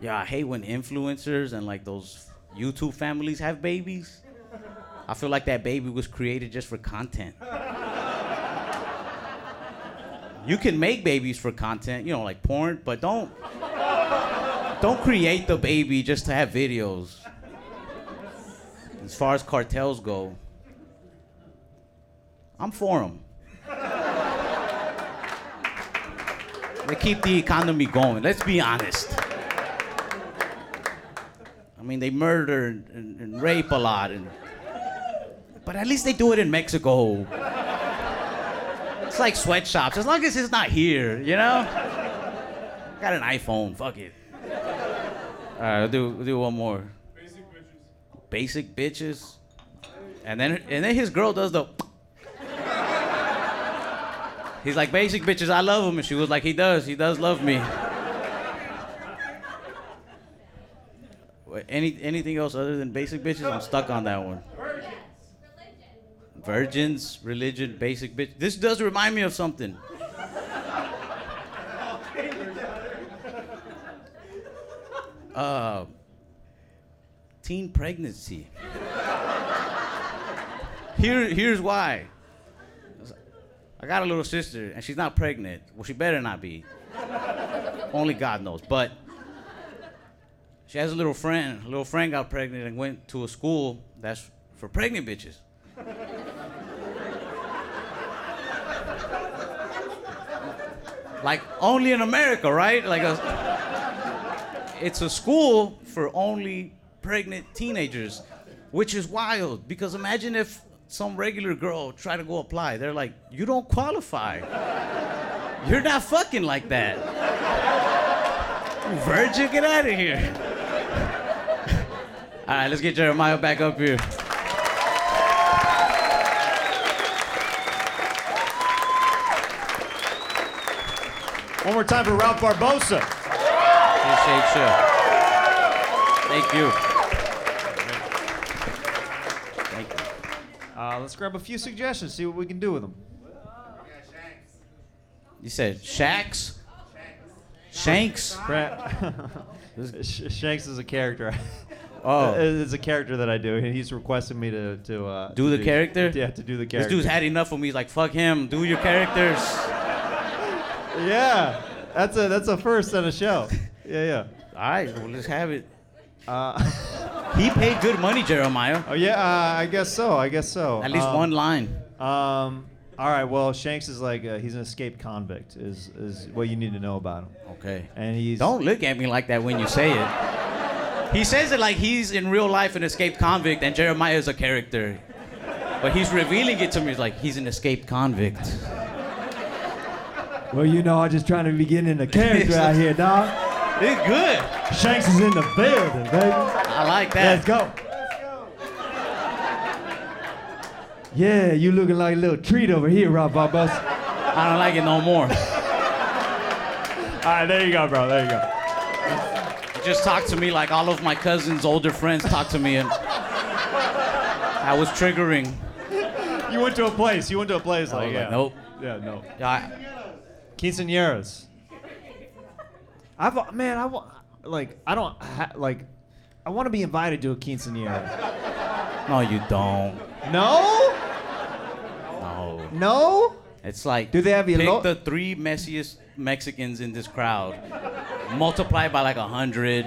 Yeah, I hate when influencers and like those YouTube families have babies. I feel like that baby was created just for content. You can make babies for content, you know, like porn, but don't don't create the baby just to have videos. As far as cartels go, I'm for them. They keep the economy going. Let's be honest. I mean, they murder and, and, and rape a lot, and, but at least they do it in Mexico. It's like sweatshops. As long as it's not here, you know. Got an iPhone. Fuck it. All right, we'll do we'll do one more. Basic bitches. And then and then his girl does the. He's like basic bitches. I love him, and she was like, he does. He does love me. Any anything else other than basic bitches? I'm stuck on that one. Virgins, religion, basic bitch. This does remind me of something. Uh, teen pregnancy. Here, here's why. I got a little sister, and she's not pregnant. Well, she better not be. Only God knows. But she has a little friend. A little friend got pregnant and went to a school that's for pregnant bitches. like only in America, right? Like a, it's a school for only pregnant teenagers, which is wild. Because imagine if some regular girl tried to go apply. They're like, you don't qualify. You're not fucking like that. Virgin, get out of here. <laughs> All right, let's get Jeremiah back up here. One more time for Ralph Barbosa. Appreciate you. Thank you. Let's grab a few suggestions, see what we can do with them. You said Shacks? Shanks? <laughs> Sh- Shanks is a character. <laughs> Oh. <laughs> it's a character that I do, and he's requesting me to to uh, Do to the character? Yeah, to do the character. This character. dude's had enough of me. He's like, fuck him. Do your characters. Yeah. That's a that's a first on a show. Yeah, yeah. All right, well, let's have it. Uh, He paid good money, Jeremiah. oh yeah, uh, I guess so. I guess so. At least Um, one line. Um. All right. Well, Shanks is like uh, he's an escaped convict. Is is what you need to know about him. Okay. And he's Don't look at me like that when you say it. He says it like he's in real life an escaped convict and Jeremiah is a character. But he's revealing it to me. He's like, he's an escaped convict. Well, you know, I'm just trying to be getting in the character out here, dog. It's good. Shanks is in the building, baby. I like that. Let's go. Yeah, you looking like a little treat over here, Rob Barbus. I don't like it no more. All right. There you go, bro. There you go. Just talk to me like all of my cousins' older friends talk to me, and I was triggering. You went to a place. You went to a place I like yeah. like, nope. Yeah. No. Yeah, I- Quinceañeras. I've man, I want like I don't ha- like I want to be invited to a quinceañera. no, you don't. No, No. no. It's like Do they have pick elo- the three messiest Mexicans in this crowd, multiply by like a hundred.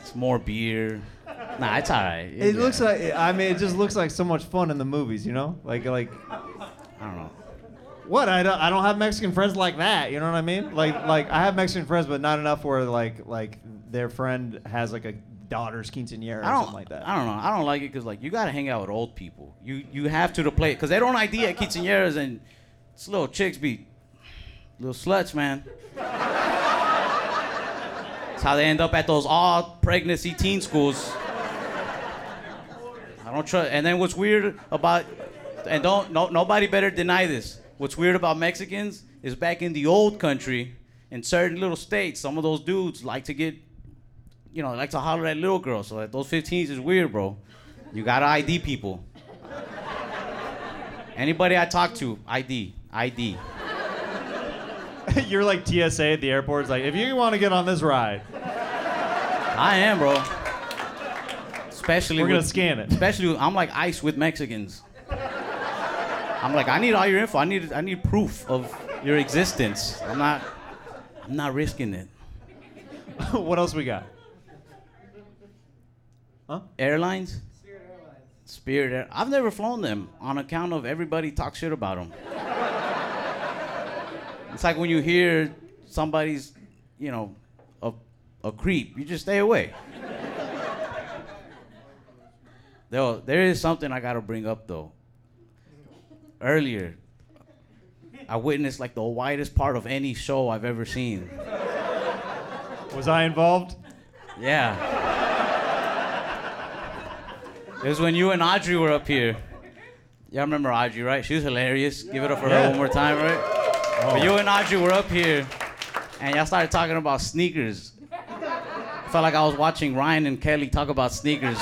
It's more beer. Nah, it's alright. It looks like I mean, it just looks like so much fun in the movies, you know? Like like I don't know. What? I don't I don't have Mexican friends like that. You know what I mean? Like like I have Mexican friends, but not enough where like like their friend has like a daughter's quinceañera or I don't something like that. I don't know. I don't like it because like you gotta hang out with old people. You you have to to play because they don't ID at quinceañeras and it's little chicks be little sluts, man. That's how they end up at those all pregnancy teen schools. I don't trust. And then what's weird about and don't no nobody better deny this. What's weird about Mexicans is back in the old country, in certain little states, some of those dudes like to get you know, like to holler at little girls. So like those 15s is weird, bro. You gotta ID people. Anybody I talk to, ID, ID. <laughs> You're like TSA at the airport. It's like if you want to get on this ride, I am, bro. Especially we're gonna scan it. Especially, I'm like ice with Mexicans. I'm like, I need all your info. I need, I need proof of your existence. I'm not, I'm not risking it. <laughs> what else we got? Huh? Airlines. Spirit Airlines. Spirit Air. I've never flown them on account of everybody talk shit about them. it's like when you hear somebody's, you know, a, a creep, you just stay away. Though there is something I gotta bring up though. Earlier, I witnessed like the widest part of any show I've ever seen. Was I involved? Yeah. It was when you and Audrey were up here. Y'all remember Audrey, right? She was hilarious. Give it up for her one more time, right? Oh. But you and Audrey were up here, and y'all started talking about sneakers. I felt like I was watching Ryan and Kelly talk about sneakers.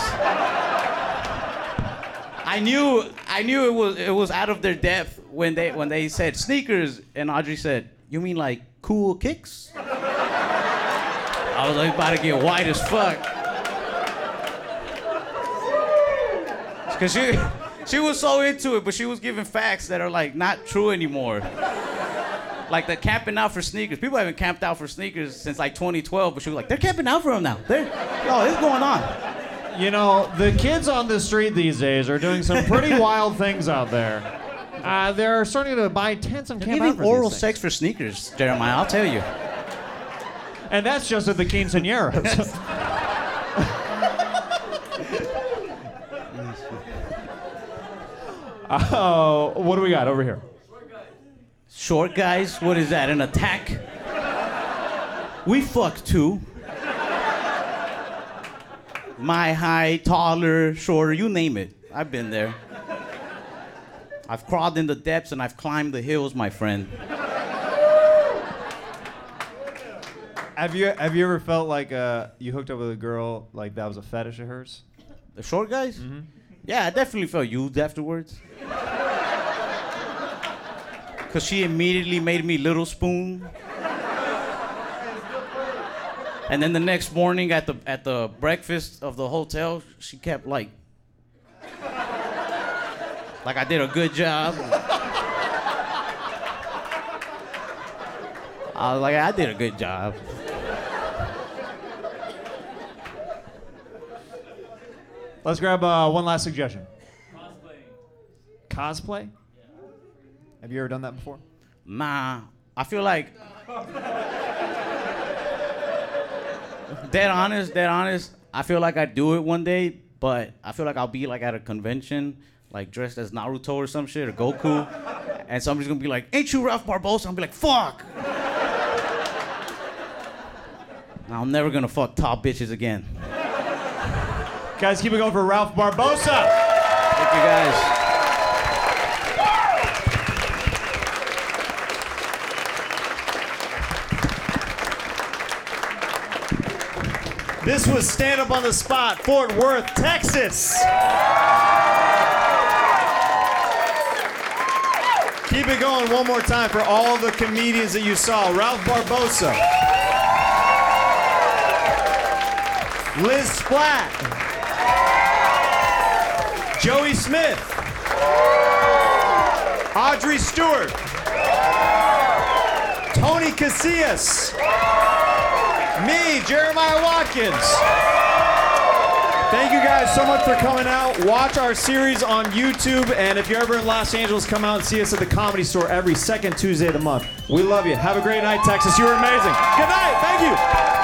I knew, I knew it was, it was out of their depth when they, when they said sneakers, and Audrey said, "You mean like cool kicks?" I was like about to get white as fuck. Cause she she was so into it, but she was giving facts that are like not true anymore. Like the camping out for sneakers. People haven't camped out for sneakers since like 2012, but she was like, they're camping out for them now. They're, oh, it's going on. You know, the kids on the street these days are doing some pretty <laughs> wild things out there. Uh, they're starting to buy tents and They're camp out giving for oral these sex for sneakers, Jeremiah. I'll tell you. and that's just at the quinceañeras. <laughs> <laughs> oh, what do we got over here? Short guys, what is that? An attack? We fuck too. My height, taller, shorter, you name it. I've been there. I've crawled in the depths and I've climbed the hills, my friend. Have you have you ever felt like uh, you hooked up with a girl like that was a fetish of hers? The short guys? Mm-hmm. Yeah, I definitely felt used afterwards. Cause she immediately made me little spoon. And then the next morning at the at the breakfast of the hotel, she kept like like I did a good job. I was like, I did a good job. Let's grab uh, one last suggestion. Cosplay. Cosplay. Have you ever done that before? Nah, I feel like. Dead honest, dead honest. I feel like I do it one day, but I feel like I'll be like at a convention, like dressed as Naruto or some shit or Goku, and somebody's gonna be like, "Ain't you Ralph Barbosa?" I'll be like, "Fuck." Now I'm never gonna fuck top bitches again. Guys, keep it going for Ralph Barbosa. Thank you guys. This was Stand Up on the Spot, Fort Worth, Texas. Keep it going one more time for all the comedians that you saw. Ralph Barbosa. Liz Splat. Joey Smith. Audrey Stewart. Tony Casillas. Me, Jeremiah Watkins. Thank you guys so much for coming out. Watch our series on YouTube, and if you're ever in Los Angeles, come out and see us at the Comedy Store every second Tuesday of the month. We love you. Have a great night, Texas. You were amazing. Good night. Thank you.